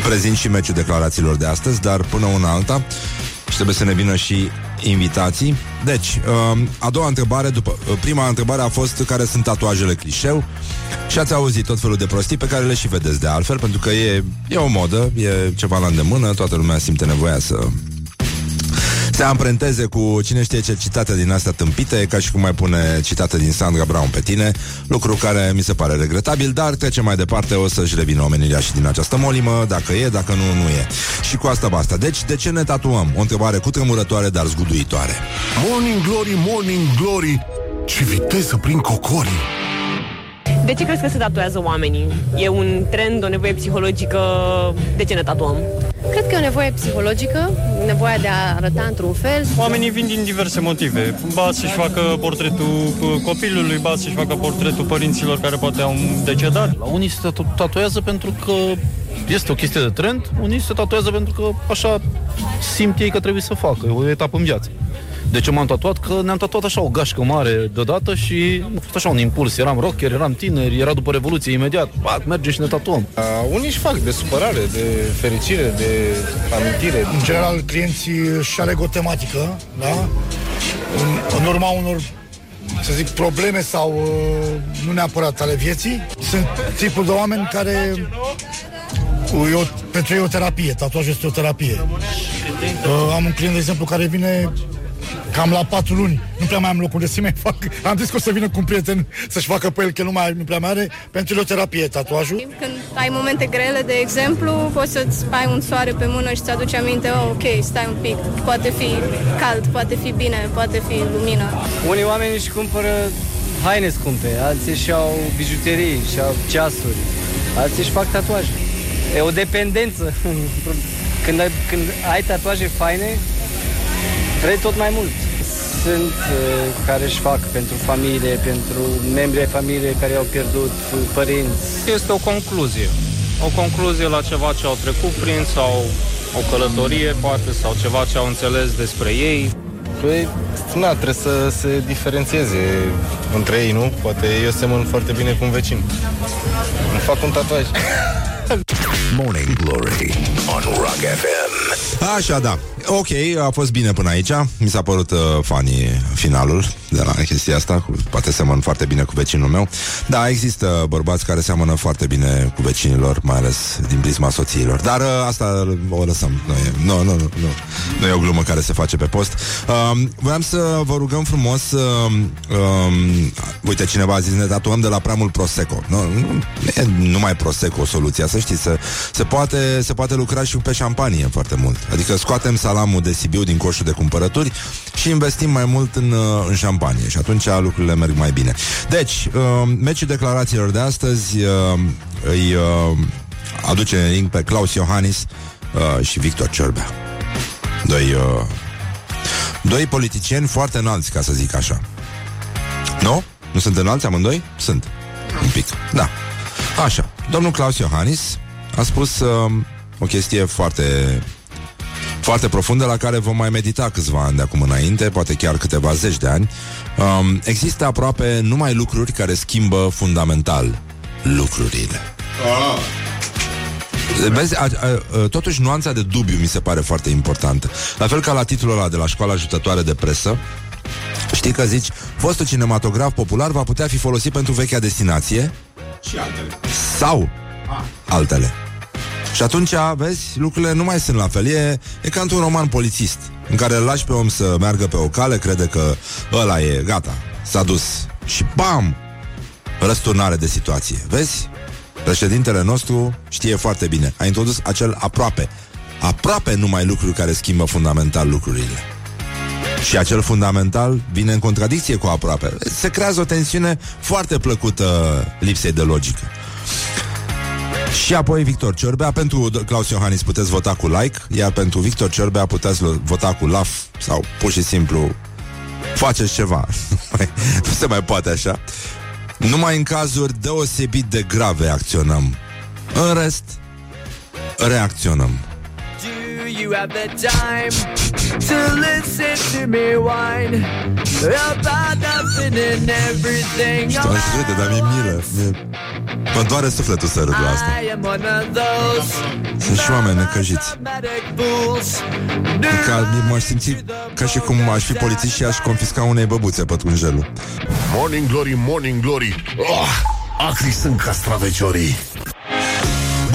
prezint și meciul declarațiilor de astăzi Dar până una alta Și trebuie să ne vină și invitații Deci, uh, a doua întrebare după, uh, Prima întrebare a fost Care sunt tatuajele clișeu Și ați auzit tot felul de prostii Pe care le și vedeți de altfel Pentru că e, e o modă, e ceva la îndemână Toată lumea simte nevoia să se amprenteze cu cine știe ce citate din astea tâmpite, ca și cum mai pune citate din Sandra Brown pe tine, lucru care mi se pare regretabil, dar trecem mai departe, o să-și revină omenirea și din această molimă, dacă e, dacă nu, nu e. Și cu asta basta. Deci, de ce ne tatuăm? O întrebare cu tremurătoare, dar zguduitoare. Morning Glory, Morning Glory, ce viteză prin cocorii. De ce crezi că se tatuează oamenii? E un trend, o nevoie psihologică? De ce ne tatuăm? Cred că e o nevoie psihologică, nevoia de a arăta într-un fel. Oamenii vin din diverse motive. Ba să-și facă portretul copilului, ba să-și facă portretul părinților care poate au decedat. La unii se tatu- tatuează pentru că este o chestie de trend, unii se tatuează pentru că așa simt ei că trebuie să facă, e o etapă în viață. De ce m-am tatuat? Că ne-am tatuat așa o gașcă mare deodată și a fost așa un impuls. Eram rocker, eram tineri, era după Revoluție imediat. Ba, merge și ne tatuăm. Uh, unii își fac de supărare, de fericire, de amintire. În general, clienții își aleg o tematică, da? În, în urma unor să zic, probleme sau uh, nu neapărat ale vieții. Sunt tipul de oameni care uh, e o, pentru ei e o terapie, tatuajul este o terapie. Uh, am un client, de exemplu, care vine cam la patru luni. Nu prea mai am locul de să mai fac. Am zis că o să vină cu un prieten să-și facă pe el, că nu, mai, nu prea mai are. Pentru el e o terapie tatuajul. Când ai momente grele, de exemplu, poți să-ți ai un soare pe mână și ți aduce aminte, oh, ok, stai un pic, poate fi cald, poate fi bine, poate fi lumină. Unii oameni își cumpără haine scumpe, alții și au bijuterii, și au ceasuri, alții își fac tatuaje. E o dependență. Când ai, când ai tatuaje faine, vrei tot mai mult. Sunt uh, care își fac pentru familie, pentru membrii ai familiei care au pierdut uh, părinți. Este o concluzie. O concluzie la ceva ce au trecut prin sau o călătorie, poate, sau ceva ce au înțeles despre ei. Păi, na, trebuie să se diferențieze între ei, nu? Poate eu semăn foarte bine cu un vecin. Îmi fac un tatuaj. Morning Glory on Rock FM. Așa, da. Ok, a fost bine până aici. Mi s-a părut uh, funny finalul de la chestia asta. Cu, poate seamănă foarte bine cu vecinul meu. Da, există bărbați care seamănă foarte bine cu vecinilor, mai ales din prisma soțiilor. Dar uh, asta o lăsăm. Nu, e, nu, nu, nu, nu. Nu e o glumă care se face pe post. Uh, voiam să vă rugăm frumos uh, uh, Uite, cineva a zis, ne tatuăm de la prea mult Prosecco. Nu, nu, e numai Prosecco soluția, să știți. Se, se, poate, se poate lucra și pe șampanie foarte mult. Adică scoatem salamul de Sibiu din coșul de cumpărături și investim mai mult în, uh, în șampanie și atunci lucrurile merg mai bine. Deci, uh, meciul declarațiilor de astăzi uh, îi uh, aduce în ring pe Claus Iohannis uh, și Victor Ciorbea. Doi, uh, doi politicieni foarte înalți, ca să zic așa. Nu? Nu sunt înalți amândoi? Sunt. Un pic. Da. Așa. Domnul Claus Iohannis a spus uh, o chestie foarte foarte profundă la care vom mai medita câțiva ani de acum înainte, poate chiar câteva zeci de ani. Um, există aproape numai lucruri care schimbă fundamental lucrurile. Vezi, a, a, a, totuși nuanța de dubiu mi se pare foarte importantă. La fel ca la titlul ăla de la școala ajutătoare de presă, Știi că zici, fostul cinematograf popular va putea fi folosit pentru vechea destinație Și altele. sau altele. Și atunci, vezi, lucrurile nu mai sunt la fel. E, e ca într-un roman polițist, în care îl lași pe om să meargă pe o cale, crede că ăla e, gata, s-a dus. Și bam! Răsturnare de situație. Vezi? Președintele nostru știe foarte bine. A introdus acel aproape. Aproape numai lucruri care schimbă fundamental lucrurile. Și acel fundamental vine în contradicție cu aproape. Se creează o tensiune foarte plăcută lipsei de logică. Și apoi Victor Ciorbea. Pentru Claus Iohannis puteți vota cu like Iar pentru Victor Ciorbea puteți lo- vota cu laf Sau pur și simplu Faceți ceva. Nu se mai poate așa. Numai în cazuri deosebit de grave acționăm. În rest Reacționăm. Do you have the time to listen to me whine about nothing and everything? Știu, aș râde, dar mi-e milă mi-e... Mă doare sufletul să râd la asta I am one of those Sunt și oameni necăjiți dramatic fools. ca, M-aș simți ca și cum aș fi polițist și aș confisca unei băbuțe pătrunjelul Morning Glory, Morning Glory. Oh, acri sunt castraveciorii.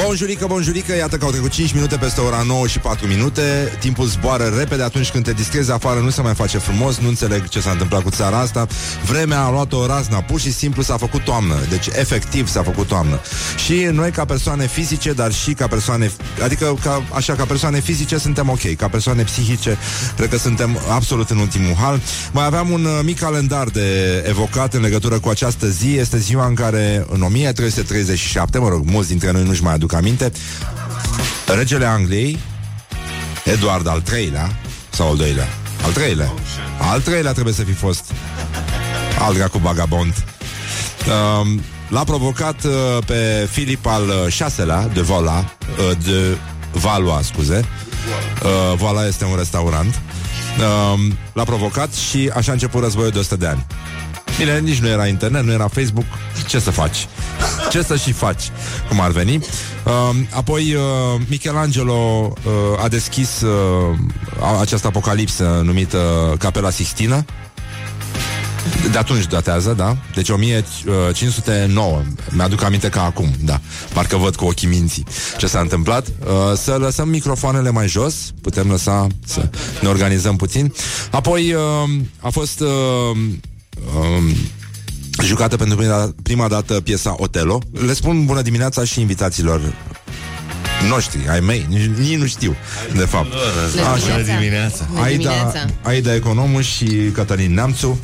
Bonjurică, bonjurică, iată că au trecut 5 minute peste ora 9 și 4 minute. Timpul zboară repede atunci când te distrezi afară Nu se mai face frumos, nu înțeleg ce s-a întâmplat cu țara asta. Vremea a luat o razna, pur și simplu s-a făcut toamnă. Deci efectiv s-a făcut toamnă. Și noi ca persoane fizice, dar și ca persoane Adică ca, așa, ca persoane fizice suntem ok. Ca persoane psihice, cred că suntem absolut în ultimul hal. Mai aveam un uh, mic calendar de evocat în legătură cu această zi. Este ziua în care în 1337, mă rog, mulți dintre noi nu-și mai aduc aminte Regele Angliei Eduard al III-lea Sau al doilea? Al treilea. Al treilea trebuie să fi fost. Al dracu bagabond um, L-a provocat uh, pe Filip al VI-lea De Vola uh, De Valois, scuze. Uh, Voila este un restaurant. Um, L-a provocat și așa a început războiul de 100 de ani. Bine, nici nu era internet, nu era Facebook. Ce să faci? Ce să și faci? Cum ar veni? Uh, apoi uh, Michelangelo uh, a deschis uh, această apocalipsă numită Capela Sixtina de atunci datează, da? Deci 1509 Mi-aduc aminte ca acum, da Parcă văd cu ochii minții ce s-a întâmplat uh, Să lăsăm microfoanele mai jos Putem lăsa să ne organizăm puțin Apoi uh, a fost uh, um, jucată pentru prima, prima dată piesa Otelo. Le spun bună dimineața și invitaților noștri, ai mei, nici, nici nu știu, de fapt. Bună dimineața. Bună Aida, dimineața. Aida Economu și Cătălin Neamțu.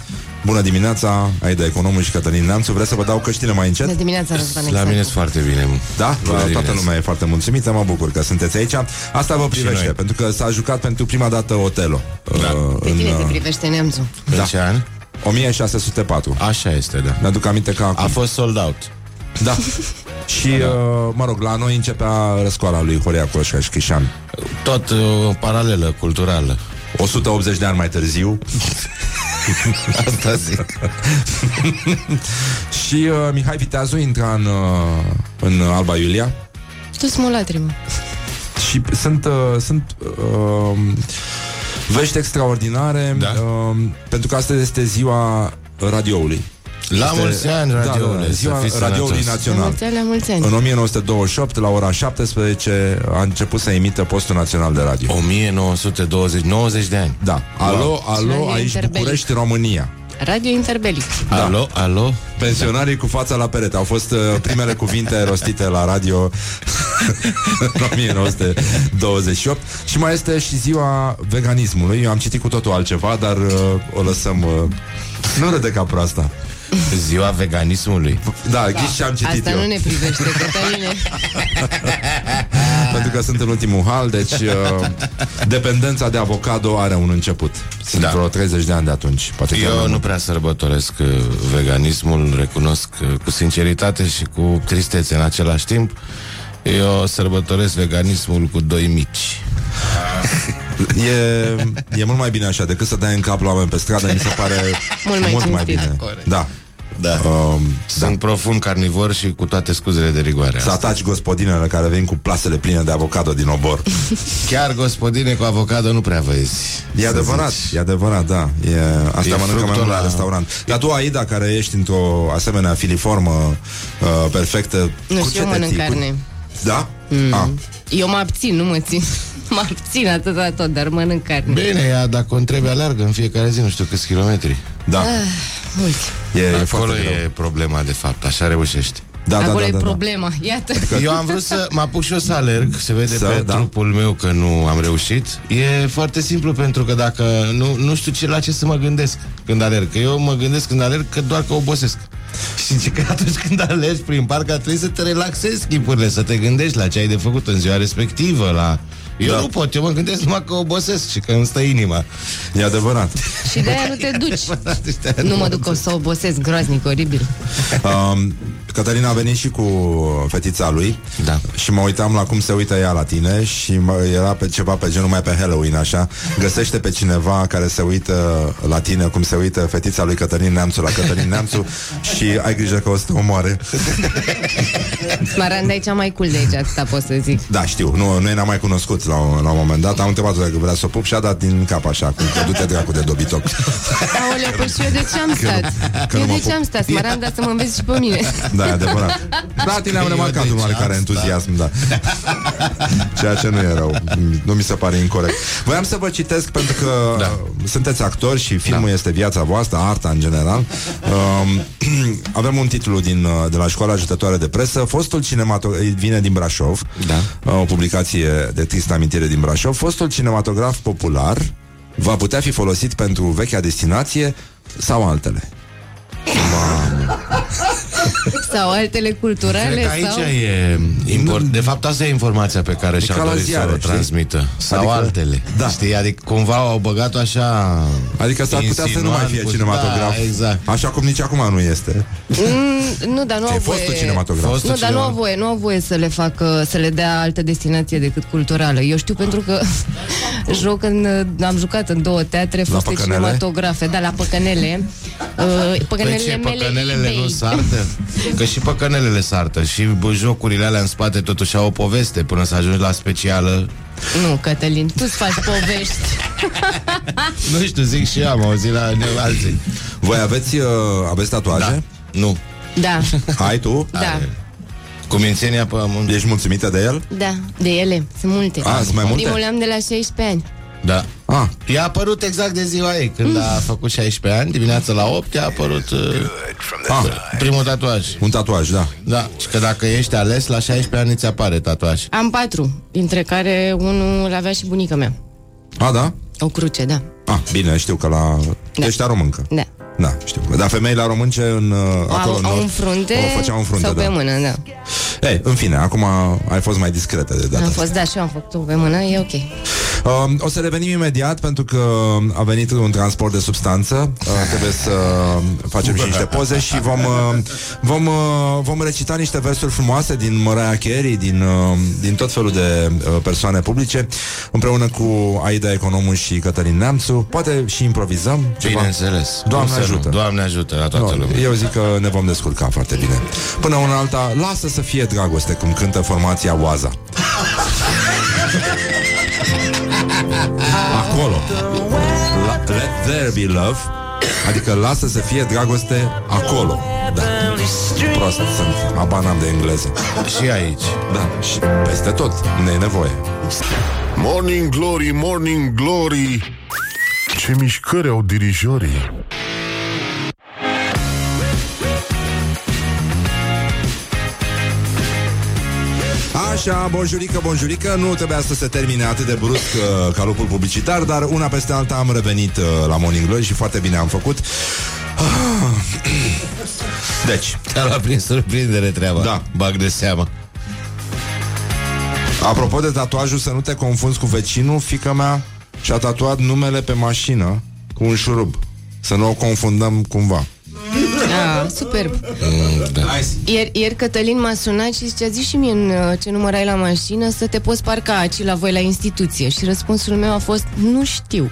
Bună dimineața, Aida Economu și Cătălin Neamțu. Vreți să vă dau căștile mai încet? De dimineața, Răzvan La Exact. mine sunt foarte bine. Da? Bună Toată dimineața. lumea e foarte mulțumită, mă bucur că sunteți aici. Asta vă privește, noi. pentru că s-a jucat pentru prima dată Otelo. Da. Uh, Pe tine te privește neamțul. În ce an? 1604. Așa este, da. Mi-aduc aminte că acum. A fost sold out. Da. Și, uh, mă rog, la noi începea răscoala lui Horia Coșca și Chișan. Tot uh, paralelă, culturală. 180 de ani mai târziu. Asta zic. și uh, Mihai Viteazu intra în, uh, în Alba Iulia. Tu smulatri, mă. Și sunt, uh, sunt uh, vești extraordinare Da. uh, pentru că astăzi este ziua radioului. La Este- mulți ani, da, radioule, da, da, să ziua fiți radioului sănătos. La național. mulți ani, la mulți ani. În 1928, la ora 17, a început să emită postul național de radio. 1920, 90 de ani. Da. Alo, alo, Radio aici Interbelic. București, România. Radio Interbelic. Da. Alo, alo? Pensionarii cu fața la perete Au fost uh, primele cuvinte rostite la radio În 1928 Și mai este și ziua veganismului Eu am citit cu totul altceva Dar uh, o lăsăm uh, Nu râde ca proasta Ziua veganismului. Da, ghiși ce am citit Asta eu nu ne privește, Cătăline. Pentru că sunt în ultimul hal Deci uh, dependența de avocado Are un început Sunt Da. vreo 30 de ani de atunci Poate chiar mai Eu nu mult. prea sărbătoresc uh, veganismul, recunosc uh, cu sinceritate și cu tristețe în același timp. Eu sărbătoresc veganismul cu doi mici. E, e mult mai bine așa decât să dai în cap la oameni pe stradă, mi se pare Mult mai mult mai cinstit. bine. Corect. Da. Da. Um, Sunt profund carnivor și cu toate scuzele de rigoare. să ataci gospodinele care vin cu plasele pline de avocado din obor. Chiar gospodine cu avocado nu prea vezi. E să adevărat, zici. e adevărat, da. E, asta E mănâncă mai fructul mult la la- restaurant. Dar tu, Aida, care ești într-o asemenea filiformă uh, perfectă, Nu cu știu, ce eu te mănânc ții? carne. Da? Mm. Ah. Eu mă abțin, nu mă țin. Mă abțin atâta tot, dar mănânc carne. Bine, ea, dacă o întrebi, aleargă în fiecare zi, nu știu câți kilometri. Da. Ah, mulți. E, e Acolo foarte greu. e problema, de fapt, așa reușești. Da, da, Acolo da, e da, da. problema. Iată. Eu am vrut să mă apuc și eu să alerg Se vede Să, pe da. trupul meu că nu am reușit E foarte simplu pentru că dacă nu, nu știu ce, la ce să mă gândesc când alerg Că eu mă gândesc când alerg că doar că obosesc Și zice că atunci când alergi prin parc ar trebui să te relaxezi chipurile Să te gândești la ce ai de făcut în ziua respectivă la... Eu Da. nu pot, eu mă gândesc numai că obosesc și că îmi stă inima E adevărat. Și de aia nu te duci. Nu mă duc o să obosesc groaznic, oribil. Um, Cătălina a venit și cu fetița lui Da. Și mă uitam la cum se uită ea la tine Și mă, era pe ceva pe genul mai pe Halloween așa Găsește pe cineva care se uită la tine Cum se uită fetița lui Cătălin Neamțu la Cătălin Neamțu Și ai grijă că o să te omoare Smaranda e cea mai cool de aici, atâta pot să zic. Da, știu, nu, nu ne-am mai cunoscut drăguț la, un- la un moment dat Am întrebat dacă vrea să o pup și a dat din cap așa Cum că du-te dracu de dobitoc Aoleu, păi și eu de ce am stat? că nu eu mă de ce pup. am stat? Mă am dat să mă înveți și pe mine. Da, e adevărat Da, tine am Eu remarcat de un ce oarecare am entuziasm da. Ceea ce nu e rău Nu mi se pare incorrect Voiam să vă citesc pentru că da. sunteți actori Și filmul da. este viața voastră, arta în general um, Avem un titlu din, uh, de la Școala Ajutătoare de Presă Fostul cinematograf Vine din Brașov Da. O publicație de tristă amintire din Brașov Fostul cinematograf popular Va putea fi folosit pentru vechea destinație Sau altele Sau altele culturale Cred că aici sau... e import... De fapt, asta e informația pe care și-au ca la dorit ziare, să o știi? transmită Sau Adică- altele Da. Știi? Adică cumva au băgat-o așa Adică s-ar putea să nu mai fie insinuant, cinematograf Da, exact Așa cum nici acum nu este Mm, nu, dar nu Ce, au fostul voie... cinematograf. Fostul Nu, dar nu cinema- au voie, nu au voie să le facă, să le dea altă destinație decât culturală. Eu știu pentru că joc în, am jucat în două teatre, foste Păcănele? cinematografe, da, la Păcănele. Uh, Păi păcănelele ce, mele păcănelele eBay. nu sartă? Că și păcănelele sartă Și bă, jocurile alea în spate totuși au o poveste Până să ajungi la specială Nu, Cătălin, tu-ți faci povești. Nu știu, zic și eu, am auzit la ne- alții Voi aveți, uh, aveți tatuaje? Nu Da, Ai tu? da, Cu mințenia pe mânt Ești mulțumită de el? da, de ele, sunt multe. A, sunt mai multe? Primul am de la 16 ani. Da Ah, I-a apărut exact de ziua ei Când a făcut 16 ani Dimineața la 8 i-a apărut uh, ah, primul tatuaj un tatuaj, da Da, și că dacă ești ales La 16 ani îți apare tatuaj Am patru, dintre care unul l avea și bunica mea. A, da? O cruce, da. Ah, bine, știu că la... Da. Ești româncă Da. Da, știu Dar femeile la românce în, uh, acolo Au, în au nord, în frunte, O făceau în frunte, sau pe da mână, da. Ei, în fine, acum ai fost mai discretă de data Am asta. fost, da, și eu am făcut-o pe mână, e ok. Um, o să revenim imediat pentru că a venit un transport de substanță. Uh, trebuie să facem și niște poze și vom, uh, vom, uh, vom recita niște versuri frumoase din Mariah Carey, din, uh, din tot felul de uh, persoane publice, împreună cu Aida Economu și Cătălin Neamțu. Poate și improvizăm ceva. Bineînțeles Doamne Cum să nu? ajută. Doamne ajută la toată No, lumea eu zic că ne vom descurca foarte bine. Până una alta, lasă să fie dragoste cum cântă formația Oaza. Acolo. La, let there be love. Adică lasă să fie dragoste acolo. Da. Prost sunt. Habar n-am de engleză. Și aici Da. Și peste tot. Ne e nevoie. Morning Glory, Morning Glory Ce mișcări au dirijorii Așa, bonjurică, bonjurică Nu trebuia să se termine atât de brusc uh, Ca lupul publicitar Dar una peste alta am revenit uh, la Morning Glory Și foarte bine am făcut. Ah. Deci, Te-a luat prin surprindere treaba. Da. Bag de seamă. Apropo de tatuajul Să nu te confunzi cu vecinul Fica mea și-a tatuat numele pe mașină Cu un șurub. Să nu o confundăm cumva Ah, superb. mm, da. Ieri, ieri Cătălin m-a sunat și zicea, zi și mie în uh, ce număr ai la mașină să te poți parca aici la voi la instituție. Și răspunsul meu a fost, nu știu.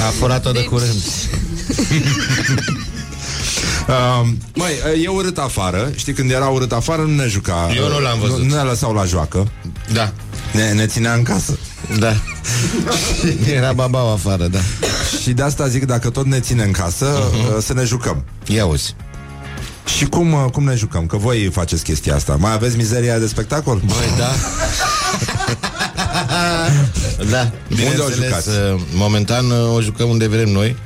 A furat-o de Deci- curând uh, Măi, e urât afară Știi, când era urât afară nu ne juca Eu nu l-am văzut. Nu, nu ne lăsau la joacă Da, Ne, ne ținea în casă da Era babau afară, da Și de asta zic, dacă tot ne ține în casă uh-huh. Să ne jucăm Ia uzi Și cum, uh, cum ne jucăm? Că voi faceți chestia asta Mai aveți mizeria de spectacol? Băi, da Da, Unde o bineînțeles, jucați? uh, Momentan uh, o jucăm unde vrem noi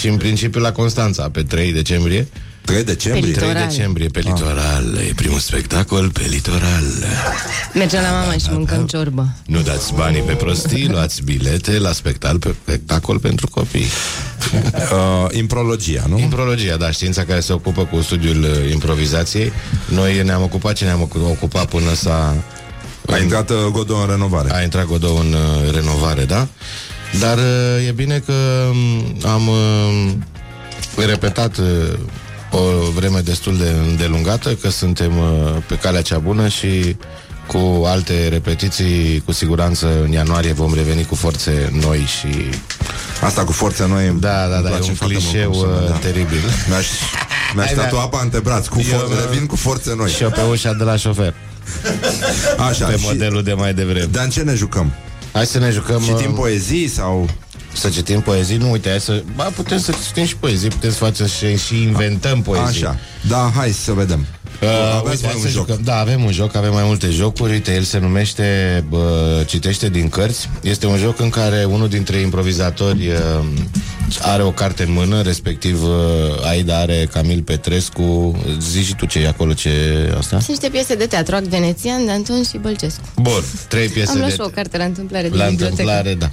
Și în principiu la Constanța Pe 3 decembrie 3 decembrie? Pe 3 Litoral. decembrie pe litoral E primul spectacol pe litoral Mergem la mama și mâncăm ciorbă. Nu dați banii pe prostii Luați bilete la spectacol, pe, spectacol pentru copii Uh, imprologia, nu? Imprologia, da, știința care se ocupă cu studiul uh, improvizației Noi ne-am ocupat ce ne-am ocu- ocupat până s-a A intrat uh, Godot în renovare A intrat Godot în uh, renovare, da? Dar uh, e bine că um, am uh, repetat uh, o vreme destul de îndelungată Că suntem uh, pe calea cea bună și cu alte repetiții, cu siguranță în ianuarie vom reveni cu forțe noi și... Asta cu forțe noi Da, da, îmi da, e place un foarte mult clișeu cum sună, uh, da. teribil. Mi-aș, mi-aș Hai, tatua da. apa antebraț cu Eu, for- uh, Revin cu forțe noi Și eu pe ușa de la șofer. Așa, Pe și- modelul de mai devreme. Dar în ce ne jucăm? Hai să ne jucăm... Citim uh, poezii sau... Să citim poezii? Nu, uite, hai să... Ba, putem să citim și poezii, putem să facem și, și inventăm poezii. Așa. Da, hai să vedem. Uh, Aveți uite, mai hai un să joc. jucăm. Da, avem un joc, avem mai multe jocuri. Uite, el se numește uh, Citește din cărți. Este un joc în care unul dintre improvizatori uh, are o carte în mână, respectiv uh, Aida are Camil Petrescu. Zici și tu ce e acolo, ce e asta? Sunt niște piese de teatru, act venețian, de Anton și Bălcescu. Bun, trei piese Am luat de... și o carte la întâmplare din La bibliotecă. întâmplare, da.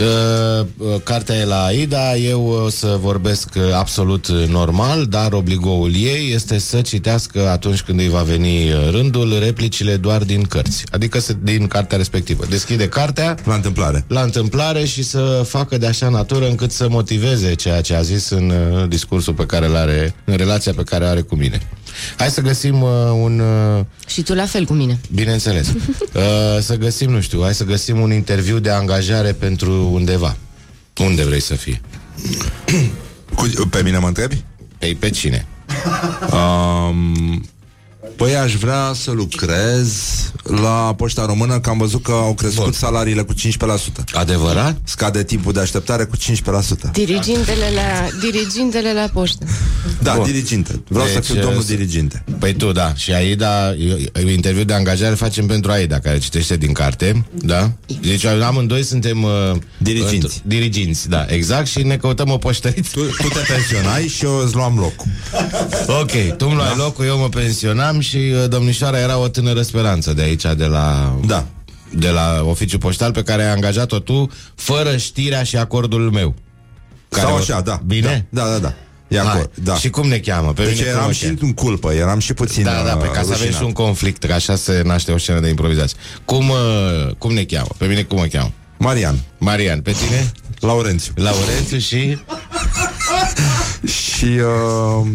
Uh, uh, cartea e la Aida, eu o să vorbesc uh, absolut uh, normal, dar obligoul ei este să citească atunci când îi va veni uh, rândul replicile doar din cărți, adică să, din cartea respectivă. Deschide cartea La întâmplare. la întâmplare și să facă de așa natură încât să motiveze ceea ce a zis în uh, discursul pe care îl are, în relația pe care o are cu mine. Hai să găsim uh, un... Uh, Și tu la fel cu mine. Bineînțeles. Uh, să găsim, nu știu, hai să găsim un interviu de angajare pentru undeva. Unde vrei să fie? Cu, pe mine mă întrebi? Ei, pe cine? Um, păi aș vrea să lucrez la Poșta Română, că am văzut că au crescut Bun. salariile cu 15%. Adevărat? Scade timpul de așteptare cu 15%. Dirigintele la, dirigintele la poștă. Da, Bun. diriginte. Vreau Deci, să fiu domnul să- diriginte. Păi tu, da. Și Aida, eu- interviu de angajare facem pentru Aida, care citește din carte, da? Deci amândoi suntem... Uh, Diriginți. uh, diriginți, da, exact, și ne căutăm o poștăriță. Tu, tu te pensionai și eu îți luam locul. Ok, tu îmi luai da. locul, eu mă pensionam și uh, domnișoara era o tânără speranță de aici, de la... Da. De la oficiul poștal pe care ai angajat-o tu fără știrea și acordul meu. Sau o- așa, da. Bine? Da, da, da. E Hai. acord, da. Și cum ne cheamă? Pe deci mine cum eram mă și cheamă? în culpă, eram și puțin Da, da, pe ca să avem rușinat. și un conflict, că așa se naște o scenă de improvizație. Cum, uh, cum ne cheamă? Pe mine cum mă cheamă? Marian. Marian, pe tine? Laurențiu. Laurențiu și... Și... Uh,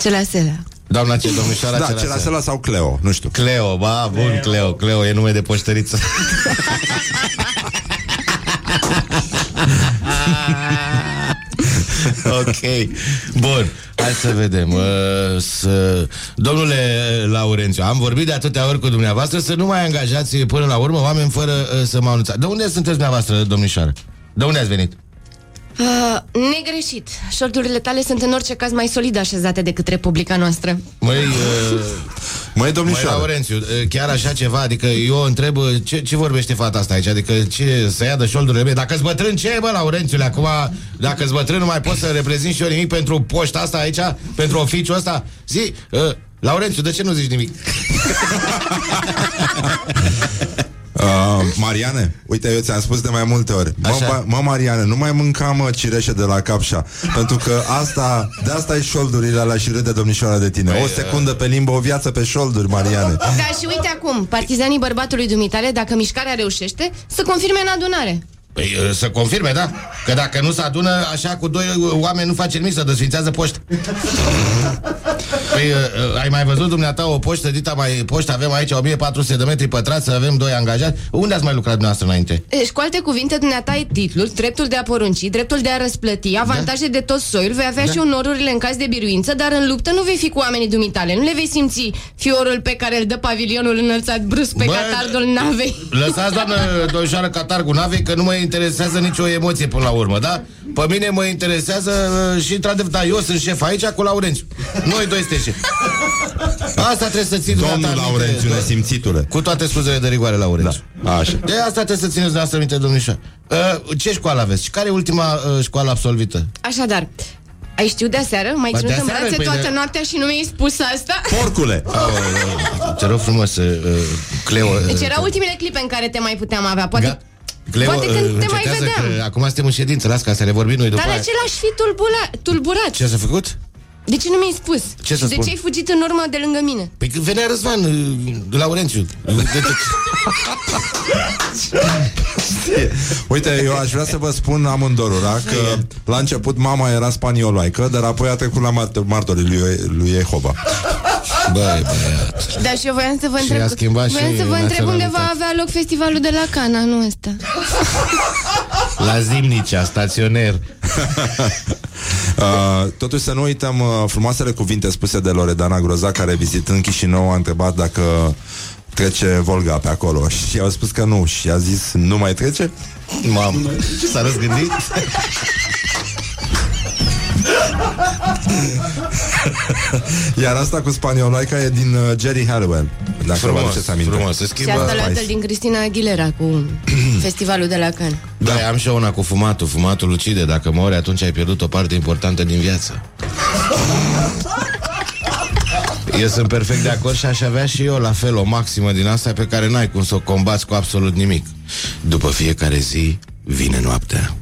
Ce la selea. Doamna ce domnișoara da, Cerasela. Cerasela sau Cleo, nu știu. Cleo, ba, bun, Cleo, Cleo, e nume de poștăriță. ok, bun, hai să vedem. Uh, să... Domnule Laurențiu, am vorbit de atâtea ori cu dumneavoastră să nu mai angajați până la urmă oameni fără uh, să mă anunțați. De unde sunteți dumneavoastră, domnișoară? De unde ați venit? Uh, negreșit. Șordurile tale sunt în orice caz mai solid așezate decât Republica noastră. Măi, uh, Măi, Măi, domnișoară. Laurențiu, uh, chiar așa ceva, adică eu o întreb uh, ce, ce vorbește fata asta aici, adică ce să ia de șoldurile mele, dacă-s bătrân, ce e, bă, Laurențiule, acum, dacă-s bătrân, nu mai pot să reprezint și eu nimic pentru poșta asta aici, pentru oficiul ăsta, zi, uh, Laurențiu, de ce nu zici nimic? Uh, Mariane, uite, eu ți-am spus de mai multe ori mă, Așa. ba- mă, Mariane, nu mai mânca, mă, cireșe de la capșa Pentru că asta, de asta e șoldurile alea și râde domnișoara de tine Păi, O secundă pe limbă, o viață pe șolduri, Mariane Da, și uite acum, partizanii bărbatului dumitale, dacă mișcarea reușește, să confirme în adunare. Păi uh, să confirme, da? Că dacă nu se adună așa cu doi uh, oameni nu face nimic, să desfințează poștă. Păi, uh, uh, ai mai văzut dumneata o poștă, dita mai poștă, avem aici 1400 de metri pătrați, avem doi angajați. Unde ați mai lucrat dumneavoastră înainte? Deci, cu alte cuvinte, dumneata ai titlul, dreptul de a porunci, dreptul de a răsplăti, avantaje de tot soiul, vei avea Da. și onorurile în caz de biruință, dar în luptă nu vei fi cu oamenii dumitale, nu le vei simți fiorul pe care îl dă pavilionul înălțat brusc pe Bă, catardul navei. Lăsați, doamnă domnișoară Catargu Navei, că nu mă interesează nicio emoție până la urmă, da? Pe mine mă interesează uh, și, într-adevăr, da, eu sunt șef aici cu Laurențiu. Noi doi suntem șef. Asta trebuie să ții Domnul dumneata minte, Laurențiu, do- nesimțitule Cu toate scuzele de rigoare, Laurențiu. Da, așa De asta trebuie să țineți dumneavoastră minte, domnișoară. Uh, ce școală aveți? Și care e ultima uh, școală absolvită? Așadar, ai știut de aseară? M-ai Ba, ținut de în aseară, brațe păi toată de- noaptea și nu mi-ai spus asta? Porcule! Uh, te rog frumos, uh, Cleo... Uh, Deci erau ultimele clipe în care te mai puteam avea. Poate, Ga- Cleo, poate când uh, te mai încetează vedeam. Că acum suntem în ședință, las ca să le vorbim noi după Dar aia. același fi tulbura, tulburat. Ce s-a făcut? De ce nu mi-ai spus? Ce să Și de spun? ce ai fugit în urmă de lângă mine? Păi când venea Răzvan, uh, de Laurențiu. De- de- Uite, eu aș vrea să vă spun amândorura Că la început mama era spanioloaică Dar apoi a trecut la mart- martorii lui, lui Jehova Băi, băiat. Da, și eu voiam să vă Și întreb a schimbat Voiam și să vă întreb unde va naționalitatea. avea loc festivalul de la Cana, nu ăsta La Zimnicea, staționer. Uh, totuși să nu uităm uh, frumoasele cuvinte spuse de Loredana Groza, care vizitând Chișinău a întrebat dacă trece Volga pe acolo și au spus că nu și a zis nu mai trece? Mamă, s-a răzgândit? Iar asta cu spanioloica e din uh, Jerry Halliwell Dacă Frumos, vă aduceți aminte. frumos, se Și schimbă asta la Spice. fel din Cristina Aguilera cu festivalul de la Cannes. Da, am și eu una cu fumatul. Fumatul ucide, dacă mori atunci ai pierdut o parte importantă din viață. Eu sunt perfect de acord și aș avea și eu la fel o maximă din asta pe care n-ai cum să o combați cu absolut nimic. După fiecare zi vine noaptea.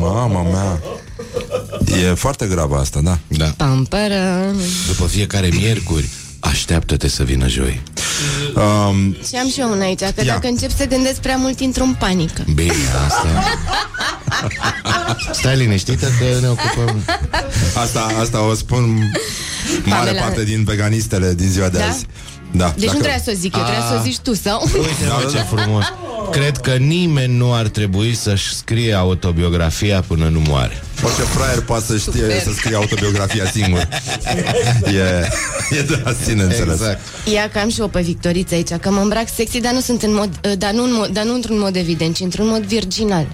Mama mea E foarte gravă asta, da Da Pam, param. După fiecare miercuri Așteaptă-te să vină joi um, Și am și eu una aici, că Ia. dacă încep să gândesc prea mult, intru în panică. Bine, asta Stai liniștită că ne ocupăm Asta, asta o spun mare Pamela. parte din veganistele din ziua de Da? azi da, Deci nu trebuia să o zic eu, trebuia să o zici tu, sau? Uite mă, ce frumos. Cred că nimeni nu ar trebui să-și scrie autobiografia până nu moare. Orice fraier poate să știe Super. să scrie autobiografia singur. E, e de la sine înțeles. Exact. Ia că am și eu pe Victoriță aici, că mă îmbrac sexy, dar nu sunt în mod, uh, dar nu, în mod, dar nu într-un mod evident, ci într-un mod virginal.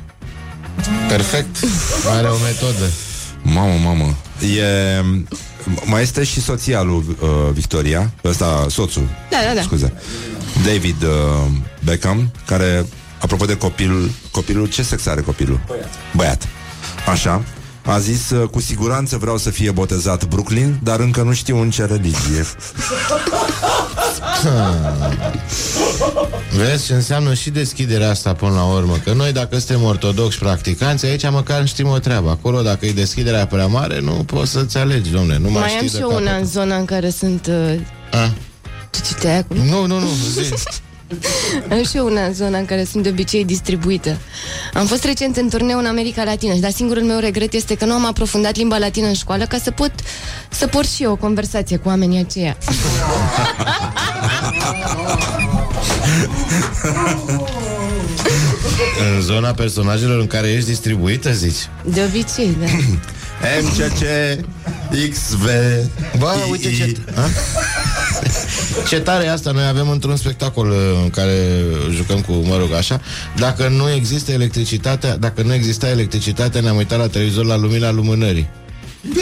Perfect. Are o metodă Mamă, mamă. E, mai este și soția lui uh, Victoria. Ăsta, soțul. Da, da, da. Scuze. David uh, Beckham Care, apropo de copil Copilul, ce sex are copilul? Băiat. Băiat. Așa. A zis, uh, cu siguranță vreau să fie botezat Brooklyn, dar încă nu știu în ce religie. Vezi ce înseamnă și deschiderea asta până la urmă Că noi dacă suntem ortodoxi practicanți Aici măcar știm o treabă Acolo dacă e deschiderea prea mare Nu poți să-ți alegi, domne Nu mai, Mai știi am de și eu capăt. una în zona în care sunt... Uh, A? tu citeai acum? Nu, nu, nu zi. Am și eu una în zona în care sunt de obicei distribuită. Am fost recent în turneu în America Latină, dar singurul meu regret este că nu am aprofundat limba latină în școală ca să pot să port și eu o conversație cu oamenii aceia. În zona personajelor în care ești distribuită, zici De obicei, da. MCC XV Bă, uite ce... A? Ce tare e asta, noi avem într-un spectacol uh, în care jucăm cu, mă rog, așa Dacă nu există electricitatea, dacă nu exista electricitatea, ne-am uitat la televizor la lumina lumânării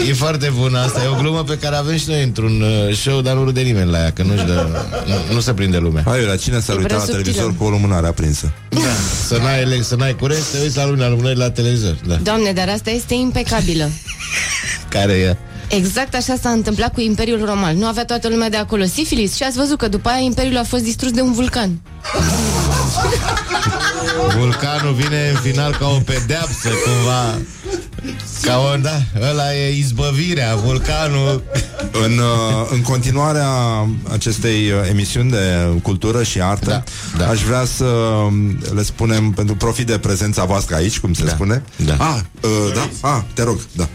E foarte bună asta, e o glumă pe care avem și noi într-un uh, show, dar nu râde nimeni la ea, că nu-și dă, nu, nu se prinde lumea Hai, la cine s-ar E uita prea la subtilă. televizor cu o lumânare aprinsă? da. Să n-ai, ele- să n-ai curent, să te uiți la lumina lumânării la televizor da. Doamne, dar asta este impecabilă. Care e? Exact așa s-a întâmplat cu Imperiul Roman. Nu avea toată lumea de acolo sifilis și ați văzut că după aia Imperiul a fost distrus de un vulcan. Vulcanul vine în final ca o pedeapsă, cumva Ca o, da, ăla e izbăvirea, vulcanul În, uh, în continuarea acestei uh, emisiuni de cultură și artă, Da, da. aș vrea să um, le spunem, pentru profit de prezența voastră aici, cum se Da, spune. da. Ah, uh, da? Ah, te rog, da.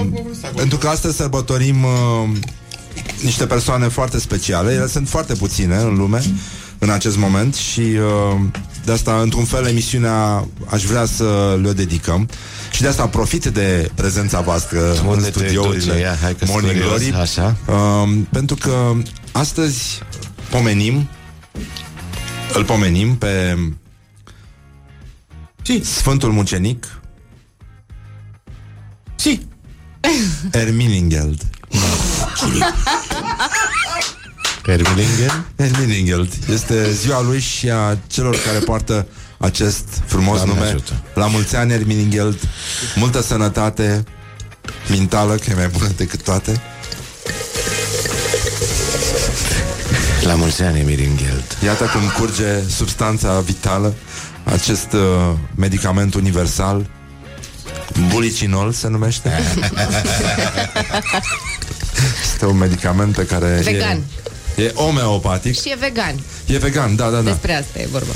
Um, pentru că astăzi sărbătorim uh, niște persoane foarte speciale. Ele sunt foarte puține în lume în acest moment și uh, de asta, într-un fel, emisiunea aș vrea să le dedicăm și de asta profit de prezența voastră Unde în te duce? studiourile Ia, hai că Morning sunt Glory. curios, așa. Uh, pentru că astăzi pomenim îl pomenim pe Sfântul Mucenic Si. Erminingeld. Ermilinger? Erminingeld. Este ziua lui și a celor care poartă acest frumos Doamne nume. ajută. La mulți ani, Erminingeld. Multă sănătate mentală, că e mai bună decât toate. La mulți ani, Emiringeld Iată cum curge substanța vitală, acest uh, medicament universal, bulicinol se numește. este un medicament pe care Vegan. E, e omeopatic. Și e vegan. E vegan, da, da, da. Despre asta e vorba.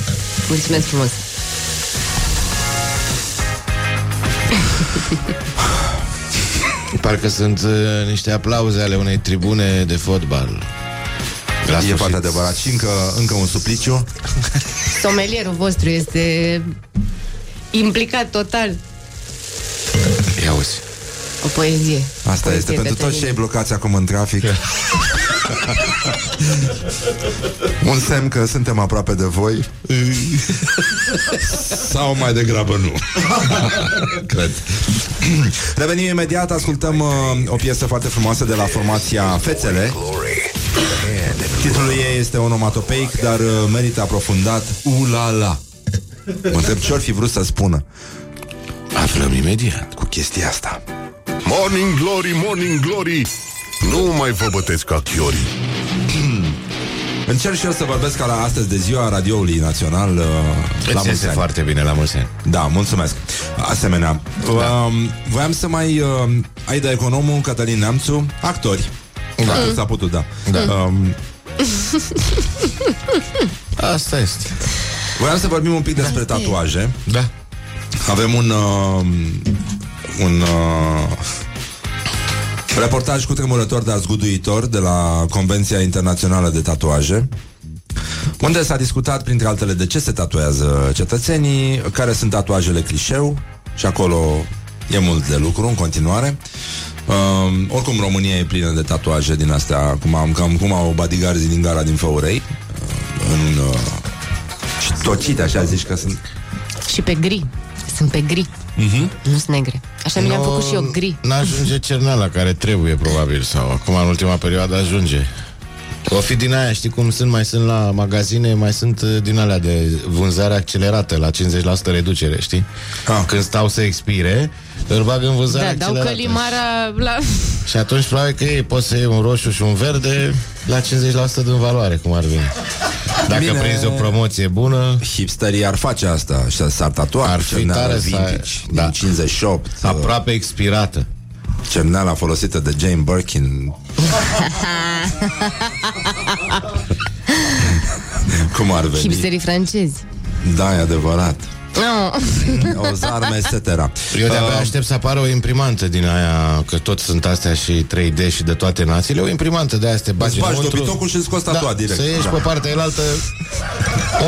Mulțumesc frumos. Parcă sunt uh, niște aplauze ale unei tribune de fotbal La e foarte adevărat. Și încă, încă un supliciu. Somelierul vostru este implicat total. Ia uzi. O poezie. Asta poezie, este pentru toți Cătălin. cei blocați acum în trafic. Un semn că suntem aproape de voi. Sau mai degrabă nu. Cred. Revenim imediat, ascultăm uh, o piesă foarte frumoasă de la formația Fețele. Titlul ei este onomatopeic, dar uh, merită aprofundat. Ulala. Mă întreb ce ori fi vrut să spună. Aflăm imediat Cu chestia asta. Morning Glory, Morning Glory Nu mai vă bătesc ca chiorii Încerc și eu să vorbesc ca la astăzi de ziua radioului național uh, la Îți mulți iese ani. foarte bine la mulți ani. Da, mulțumesc. Asemenea, da. um, voiam să mai uh, Aida Economul, Cătălin Neamțu, actori. Da. Dacă s-a putut, da. Da. Um, Asta este. voiam să vorbim un pic despre tatuaje. Da. Avem un uh, un uh, reportaj cu tremurător, dar zguduitor de la Convenția Internațională de Tatuaje unde s-a discutat, printre altele, de ce se tatuează cetățenii, care sunt tatuajele clișeu și acolo e mult de lucru în continuare. Uh, oricum, România e plină de tatuaje din astea, cum, am, cam, cum au badigarzii din gara din Făurei. Uh, în, uh, și tocite, așa zici că sunt. Și pe gri. Sunt pe gri. Uh-huh. Nu sunt negre. Așa mi le-am făcut și eu gri. N-ajunge cerneala care trebuie, probabil, sau acum în ultima perioadă ajunge. O fi din aia, știi cum sunt, mai sunt la magazine, mai sunt uh, din alea de vânzare accelerată, la 50% reducere, știi? Ah. Când stau să expire, îl bag în vânzare Da, dau accelerată. călimara la... Și atunci probabil că ei poți să iei un roșu și un verde la 50% din valoare, cum ar veni. Dacă Bine. prinzi o promoție bună... Hipsterii ar face asta și s-ar tatua Ar cu fi cerneală tare să- vintage da. din 58. Aproape expirată. Cerneala folosită de Jane Birkin. Cum ar veni? Hipsterii francezi. Da, e adevărat. No. O zarme, etc. Eu de-abia Uh, aștept să apară o imprimantă din aia, că tot sunt astea și 3D și de toate națiile, o imprimantă de aia să te bagi Îți bagi înăuntru. dobitocul și îți scoți tatuat direct. Să ieși Da. pe partea elaltă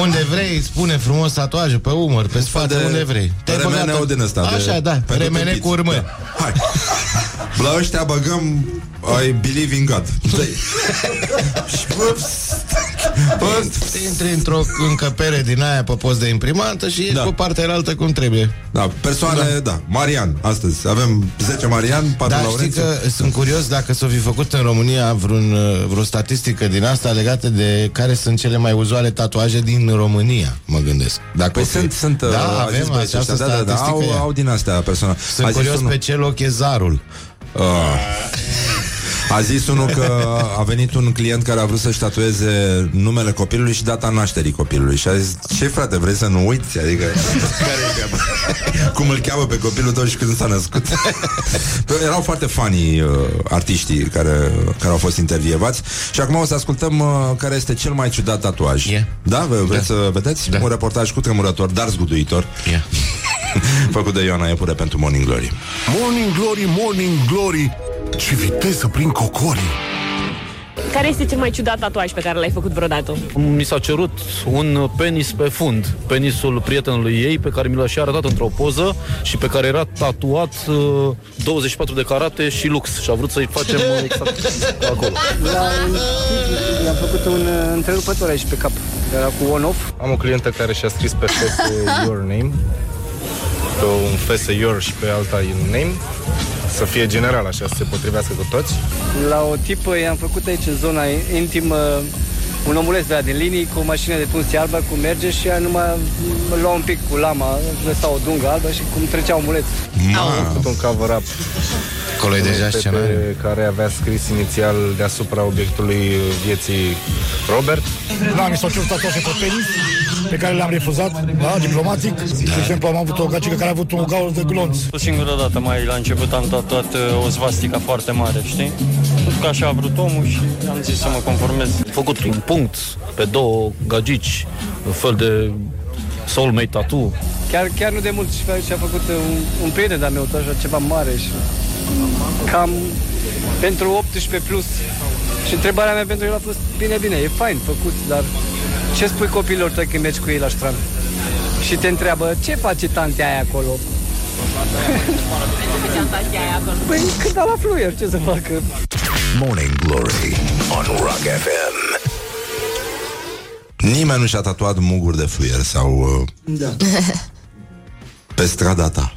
unde vrei, spune frumos tatuaje, pe umăr, pe spate, de unde vrei. Te-ai remeneu băgat- din ăsta, de- Așa, da, pentru remene tâmpiți. cu urmă. Da. Hai. La ăștia băgăm I believe in God. Și, bă, Bă, intri într-o încăpere din aia pe post de imprimantă și ești Da. pe partea elaltă cum trebuie. Da, persoane, da. da. Marian, astăzi avem 10 Marian, 4 Dar știi Laurențiu. că sunt curios dacă s-o fi făcut în România vreun, uh, vreo statistică din asta legată de care sunt cele mai uzuale tatuaje din România, mă gândesc. Dacă Păi o fi. sunt, sunt, uh, da, a zis avem băieții această ăștia, da, da, da, statistică. au, ea. au din astea persoane. Sunt A zis curios unul- pe ce loc e zarul. Uh. A zis unul că a venit un client care a vrut să-și tatueze numele copilului și data nașterii copilului Și a zis, ce frate, vrei să nu uiți? Adică, care e treaba? Cum îl cheamă pe copilul tău și când s-a născut Păi Erau foarte fani uh, artiștii care, care au fost intervievați Și acum o să ascultăm uh, care este cel mai ciudat tatuaj Yeah. Da? Vreți Da. să vedeți? Da. Un reportaj cu tremurător, dar zguduitor Yeah. Făcut de Ioana Iepure pentru Morning Glory Morning Glory, Morning Glory Ce viteză prin cocorii Care este cel mai ciudat tatuaj pe care l-ai făcut vreodată? Mi s-a cerut un penis pe fund, penisul prietenului ei, pe care mi l-a și arătat într-o poză și pe care era tatuat uh, 24 de carate și lux. Și a vrut să-i facem uh, exact acolo. La am făcut un uh, întrerupător aici pe cap. Era cu on-off. Am o clientă care și-a scris pe fese your name, pe un fese your și pe alta in name, să fie general așa, să se potrivească cu toți. La o tipă i-am făcut aici în zona intimă un omuleț de la din linii cu o mașină de tuns albă cum merge și ea numai mă lua un pic cu lama, lăsa o dungă albă și cum trecea omuleț. Am făcut un cover-up Acolo e deja pe- scenariu. pe care avea scris inițial deasupra obiectului vieții Robert. Da, mi s-au cerut tatuaje pe penis, pe care le-am refuzat, da, diplomatic. De exemplu, am avut o gagică care a avut un gaur de glonț. O singură dată mai la început am tatuat uh, o svastica foarte mare, știi? Pentru că așa a vrut omul și am zis să mă conformez. Am făcut un punct pe două gagici, un fel de soulmate tattoo. Chiar, chiar nu de mult și și-a făcut un, un prieten de-a meu, tot așa ceva mare și cam pentru 18 plus Și întrebarea mea pentru el a fost, bine, bine, e fain, făcut, dar ce spui copiilor tăi când mergi cu ei la strand? Și te întreabă, ce face tantea aia acolo? Păi când la fluier, ce să facă? Morning Glory on Rock FM. Nimeni nu și-a tatuat muguri de fluier sau uh, Da. pe strada ta.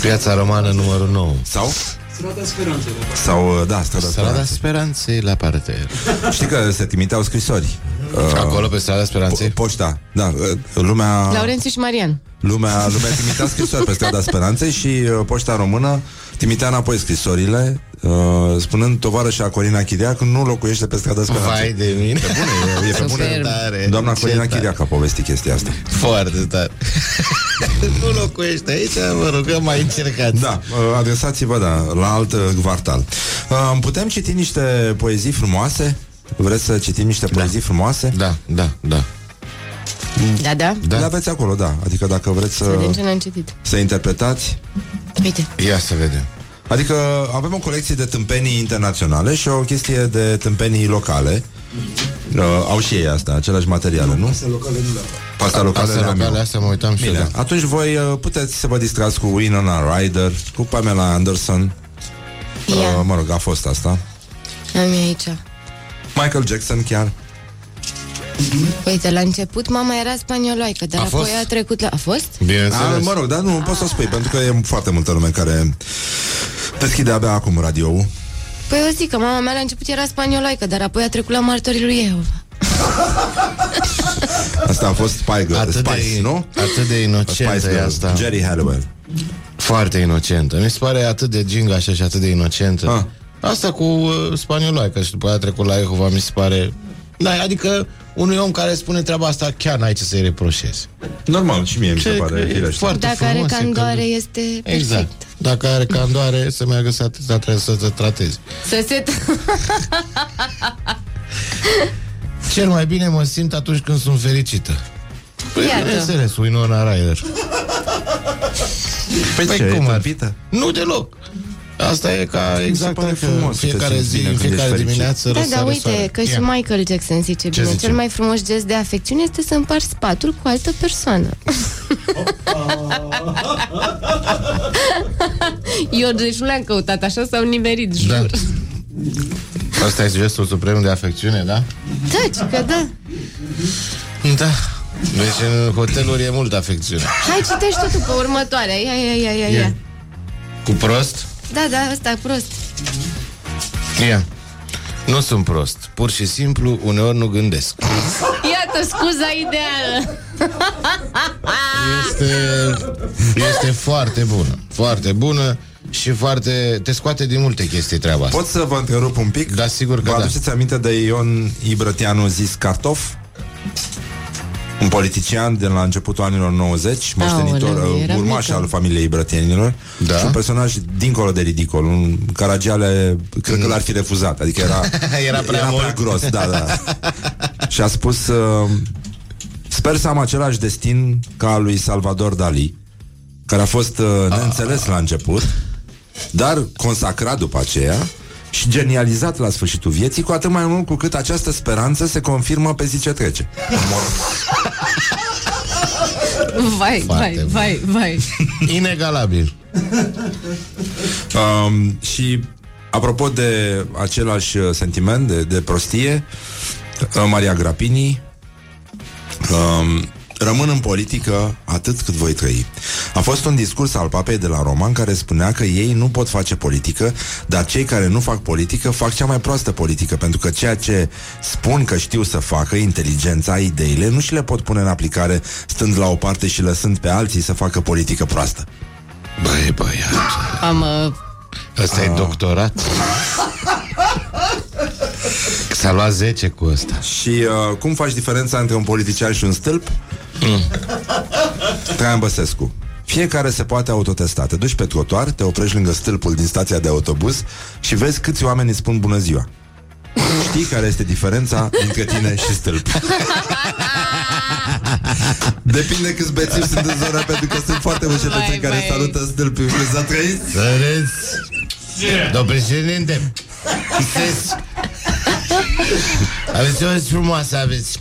Piața romană numărul 9. Sau? Strada Speranței. Sau, uh, da, strada Strada Speranței. Speranței la parter. Știi că se trimiteau scrisori. Uh, Acolo pe strada Speranței? Po- poșta, da. uh, Lumea... Laurențiu și Marian. Lumea, lumea trimitea scrisori pe strada Speranței și uh, poșta română trimitea înapoi scrisorile uh, spunând tovarășa Corina Chiriac nu locuiește pe strada Speranței. Vai de mine. Pe bune, e, e pe bune. Superb. Tare. Doamna Ce Corina tare. Chiriac a povestit chestia asta. Foarte tare. nu locuiește aici, vă rugăm, mai încercați. Da, uh, adresați-vă, da, la alt uh, kvartal. Uh, Putem citi niște poezii frumoase? Vreți să citim niște poezii frumoase? Da, da, da. Da, da. Da. Le aveți acolo, da. Adică dacă vreți Să să, vedem ce n-am citit. să interpretați. Uite. Ia să vedem. Adică avem o colecție de tâmpenii internaționale și o chestie de tâmpenii locale. Uh, au și ei asta, același materiale, nu? Astea locale nu le au. Pasta locale, Astea le-am locale, eu. astea mă uitam și eu, Bine, da. atunci voi uh, puteți să vă distrați cu Winona Ryder, cu Pamela Anderson. Ia, Uh, mă rog, a fost asta. am eu aici. Michael Jackson chiar. Uite, la început mama era spanioloică, dar A apoi fost? a trecut la... A fost? A, Bineînțeles. mă rog, dar nu pot să o spui, pentru că e foarte multă lume care deschide abia acum radioul. Păi eu zic că mama mea la început era spanioloică, dar apoi a trecut la martorii lui Jehova. Asta a fost Spice, Atât Spice de, nu? atât de inocentă Spice e Girls, asta. Jerry Halliwell. Foarte inocentă. Mi se pare atât de ginga așa și atât de inocentă. Ah. Asta cu uh, spanioloica și după aia a trecut la Jehova, mi se pare... Da, adică unui om care spune treaba asta chiar n-ai ce să-i reproșezi. Normal, și mie mi se Ce- pare că e firește. foarte Dacă are frumos, e candoare, că- este Exact. perfect. Dacă are candoare, să meargă să, să, să, să te tratezi. Să se... Cel mai bine mă simt atunci când sunt fericită. Păi, Iată. bineînțeles, Winona Ryder. Păi, Păi ce, cum e ar tâmpită? Nu deloc. Asta e ca exact pare că frumos să te fiecare simți zi, bine în când fiecare ești fericit. dimineață Da, da, răsare uite, soarele. că și Ia. Michael Jackson zice Ce bine. zice? Cel mai frumos gest de afecțiune este să împarți spatul cu altă persoană. Eu deci nu le-am căutat, așa s-au nimerit, jur. Da. Asta e gestul suprem de afecțiune, da? Da, ci că da. Da. Deci în hoteluri e multă afecțiune. Hai, citești totul pe următoarea. Ia, ia, ia, ia, ia. Cu prost? Da, da, ăsta e prost. Ia. Nu sunt prost. Pur și simplu, uneori nu gândesc. Iată scuza ideală. Este, este foarte bună. Foarte bună și foarte... Te scoate din multe chestii treaba asta. Pot să vă întrerup un pic? Da, sigur că Vă da. aduceți aminte de Ion Ibrătianu zis Cartof? Un politician de la începutul anilor 90, moștenitor, Aoleu, uh, era urmaș mică. al familiei Brătienilor Da. și un personaj dincolo de ridicol, un Caragiale, cred că l-ar fi refuzat, adică era, Era prea era mult. prea gros, da, da. și a spus, uh, sper să am același destin ca al lui Salvador Dali, care a fost uh, neînțeles la început, dar consacrat după aceea și genializat la sfârșitul vieții, cu atât mai mult cu cât această speranță se confirmă pe zi ce trece. Vai, Foarte vai, bun. vai, vai. Inegalabil. Um, și apropo de același uh, sentiment de, de prostie, uh, Maria Grapini um, rămân în politică atât cât voi trăi. A fost un discurs al papei de la Roman care spunea că ei nu pot face politică, dar cei care nu fac politică fac cea mai proastă politică, pentru că ceea ce spun că știu să facă, inteligența, ideile, nu și le pot pune în aplicare stând la o parte și lăsând pe alții să facă politică proastă. Băi, băiat. Am... Uh, Ăsta e doctorat. S-a luat 10 cu ăsta. Și uh, cum faci diferența între un politician și un stâlp? Mm. Traian Băsescu. Fiecare se poate autotesta. Te duci pe trotuar, te oprești lângă stâlpul din stația de autobuz și vezi câți oameni îți spun bună ziua. Știi care este diferența dintre tine și stâlp. Depinde câți bețivi sunt în zona, pentru că sunt foarte mulți Vai, cetățeni care vai. salută stâlpul. Și să trăiți? Să râzi. Domnul președinte, Sesc. Aveți o zi frumoasă, aveți.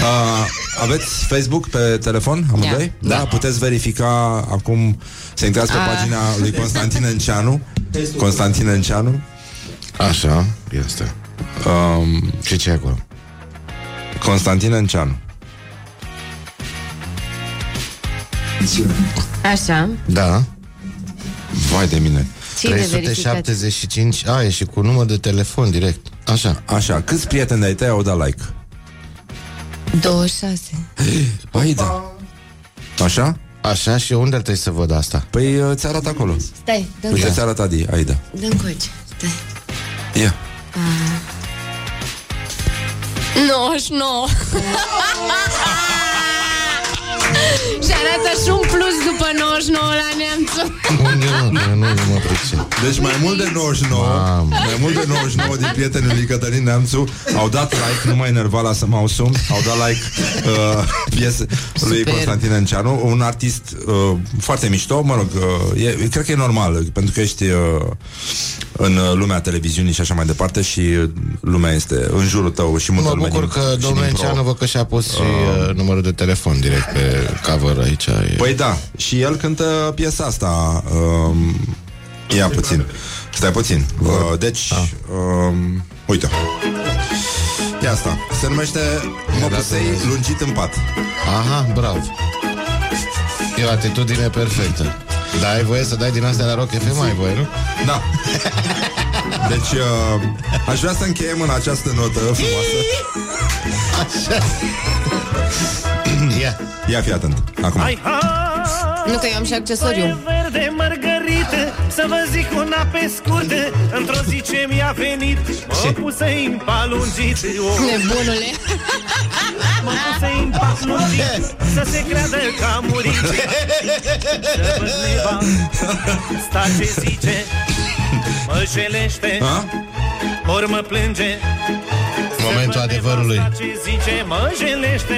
Uh, aveți Facebook pe telefon, amândoi? Da. da. Puteți verifica acum să intrați pe Ah. pagina lui Constantin Enceanu. Constantin Enceanu. Așa, este. Um, Ce ce e acolo? Constantin Enceanu. Așa. Da. Vai de mine. Ce e de verificat? 375 A, e și cu număr de telefon direct Așa Așa, câți prieteni de-ai tăi au dat like? 26. Păi da. Așa? Așa și unde ar trebui să văd asta? Păi uh, ți arată acolo. Stai, dă Uite, ți arată Adi, Aida. Dă-mi coci. Stai. Ia. 99. Și arată și un plus după 99 la neamțu. Unde mă? Că nu, nu mă pricep Deci mai mult de 99 Mamă. Mai mult de 99 din prietenii lui Cătălin Neamțu Au dat like, nu mai enerva la să mă ausum Au dat like uh, piese lui Super. Constantin Enceanu Un artist uh, foarte mișto Mă rog, uh, e, cred că e normal Pentru că ești uh, în uh, lumea televiziunii și așa mai departe Și uh, lumea este în jurul tău Și multă Mă lume bucur din- că și domnul din pro. Enceanu vă că și-a pus și uh, numărul de telefon direct pe cover aici e... Păi da, și el cântă piesa asta um, Ia puțin Stai puțin. Uh, Deci um, Uite. Ia asta Se numește Mă dat pusei un- lungit în pat. Aha, bravo. E o atitudine perfectă Da, ai voie să dai din astea la Rock FM, ai voie, nu? Da. Deci uh, Aș vrea să încheiem în această notă frumoasă. Așa. Ia. Ia fi atent. Acum. Nu că eu am și accesoriu. verde mărgărită Să vă zic una pe scurtă Într-o zi ce mi-a venit Mă puse în palungit. Oh, Nebunule. Mă puse în palungit Să se creadă că am murit. Să văd neva Sta ce zice Mă jelește A? Ori mă plânge Momentul Să văd adevărului. nevasta Ce zice Mă jelește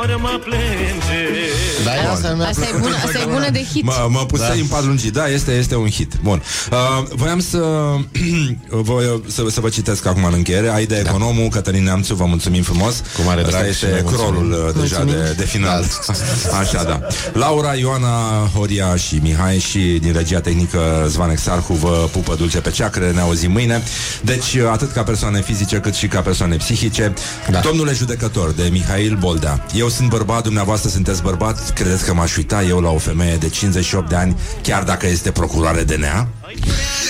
Ori mă plânge. Da, e asta mi-a Asta e plăcut bună, asta e bună de hit. Mă, mă pusei Da. în pat lungit Da, este, este un hit. Bun. Uh, Voiam să, voi, să Să vă citesc acum în încheiere. Aida Economul, Cătălin Neamțu Vă mulțumim frumos. Cu mare Asta drag și este noi mulțumim. crolul uh, deja de, de final. Așa, da. Laura, Ioana, Horia și Mihai Și din regia tehnică Zvan Exarhu Vă pupă dulce pe ceacre Ne auzim mâine. Deci uh, atât ca persoane fizice Cât și ca persoane psihice Da. Domnule judecător de Mihail Boldea Eu sunt bărbat, dumneavoastră sunteți bărbat Credeți că m-aș uita eu la o femeie de 58 de ani Chiar dacă este procuroare de nea?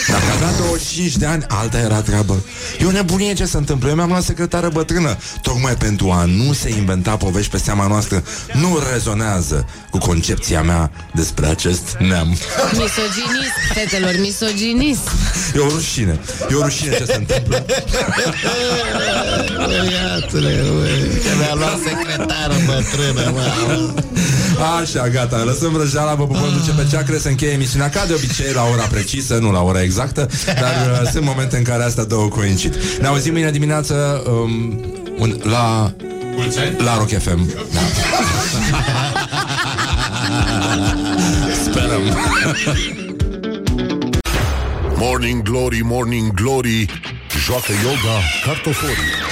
Dacă avea 25 de ani, alta era treabă. E o nebunie ce se întâmplă. Eu mi-am luat secretară bătrână Tocmai pentru a nu se inventa povești pe seama noastră. Nu rezonează cu concepția mea despre acest neam. Misoginist, fetelor, misoginist. E o rușine. E o rușine ce se întâmplă. Iată-le, Că mi-a luat secretară bătrână, mă. Așa, gata, lăsăm vrăjeala, vă pupăm dulce pe ceacre Se încheie emisiunea ca de obicei la ora precisă Nu la ora exactă Dar uh, sunt momente în care astea două coincid. Ne auzim mâine dimineață um, un, La La Rock FM da. Sperăm. Morning Glory, Morning Glory Joacă yoga cartoforii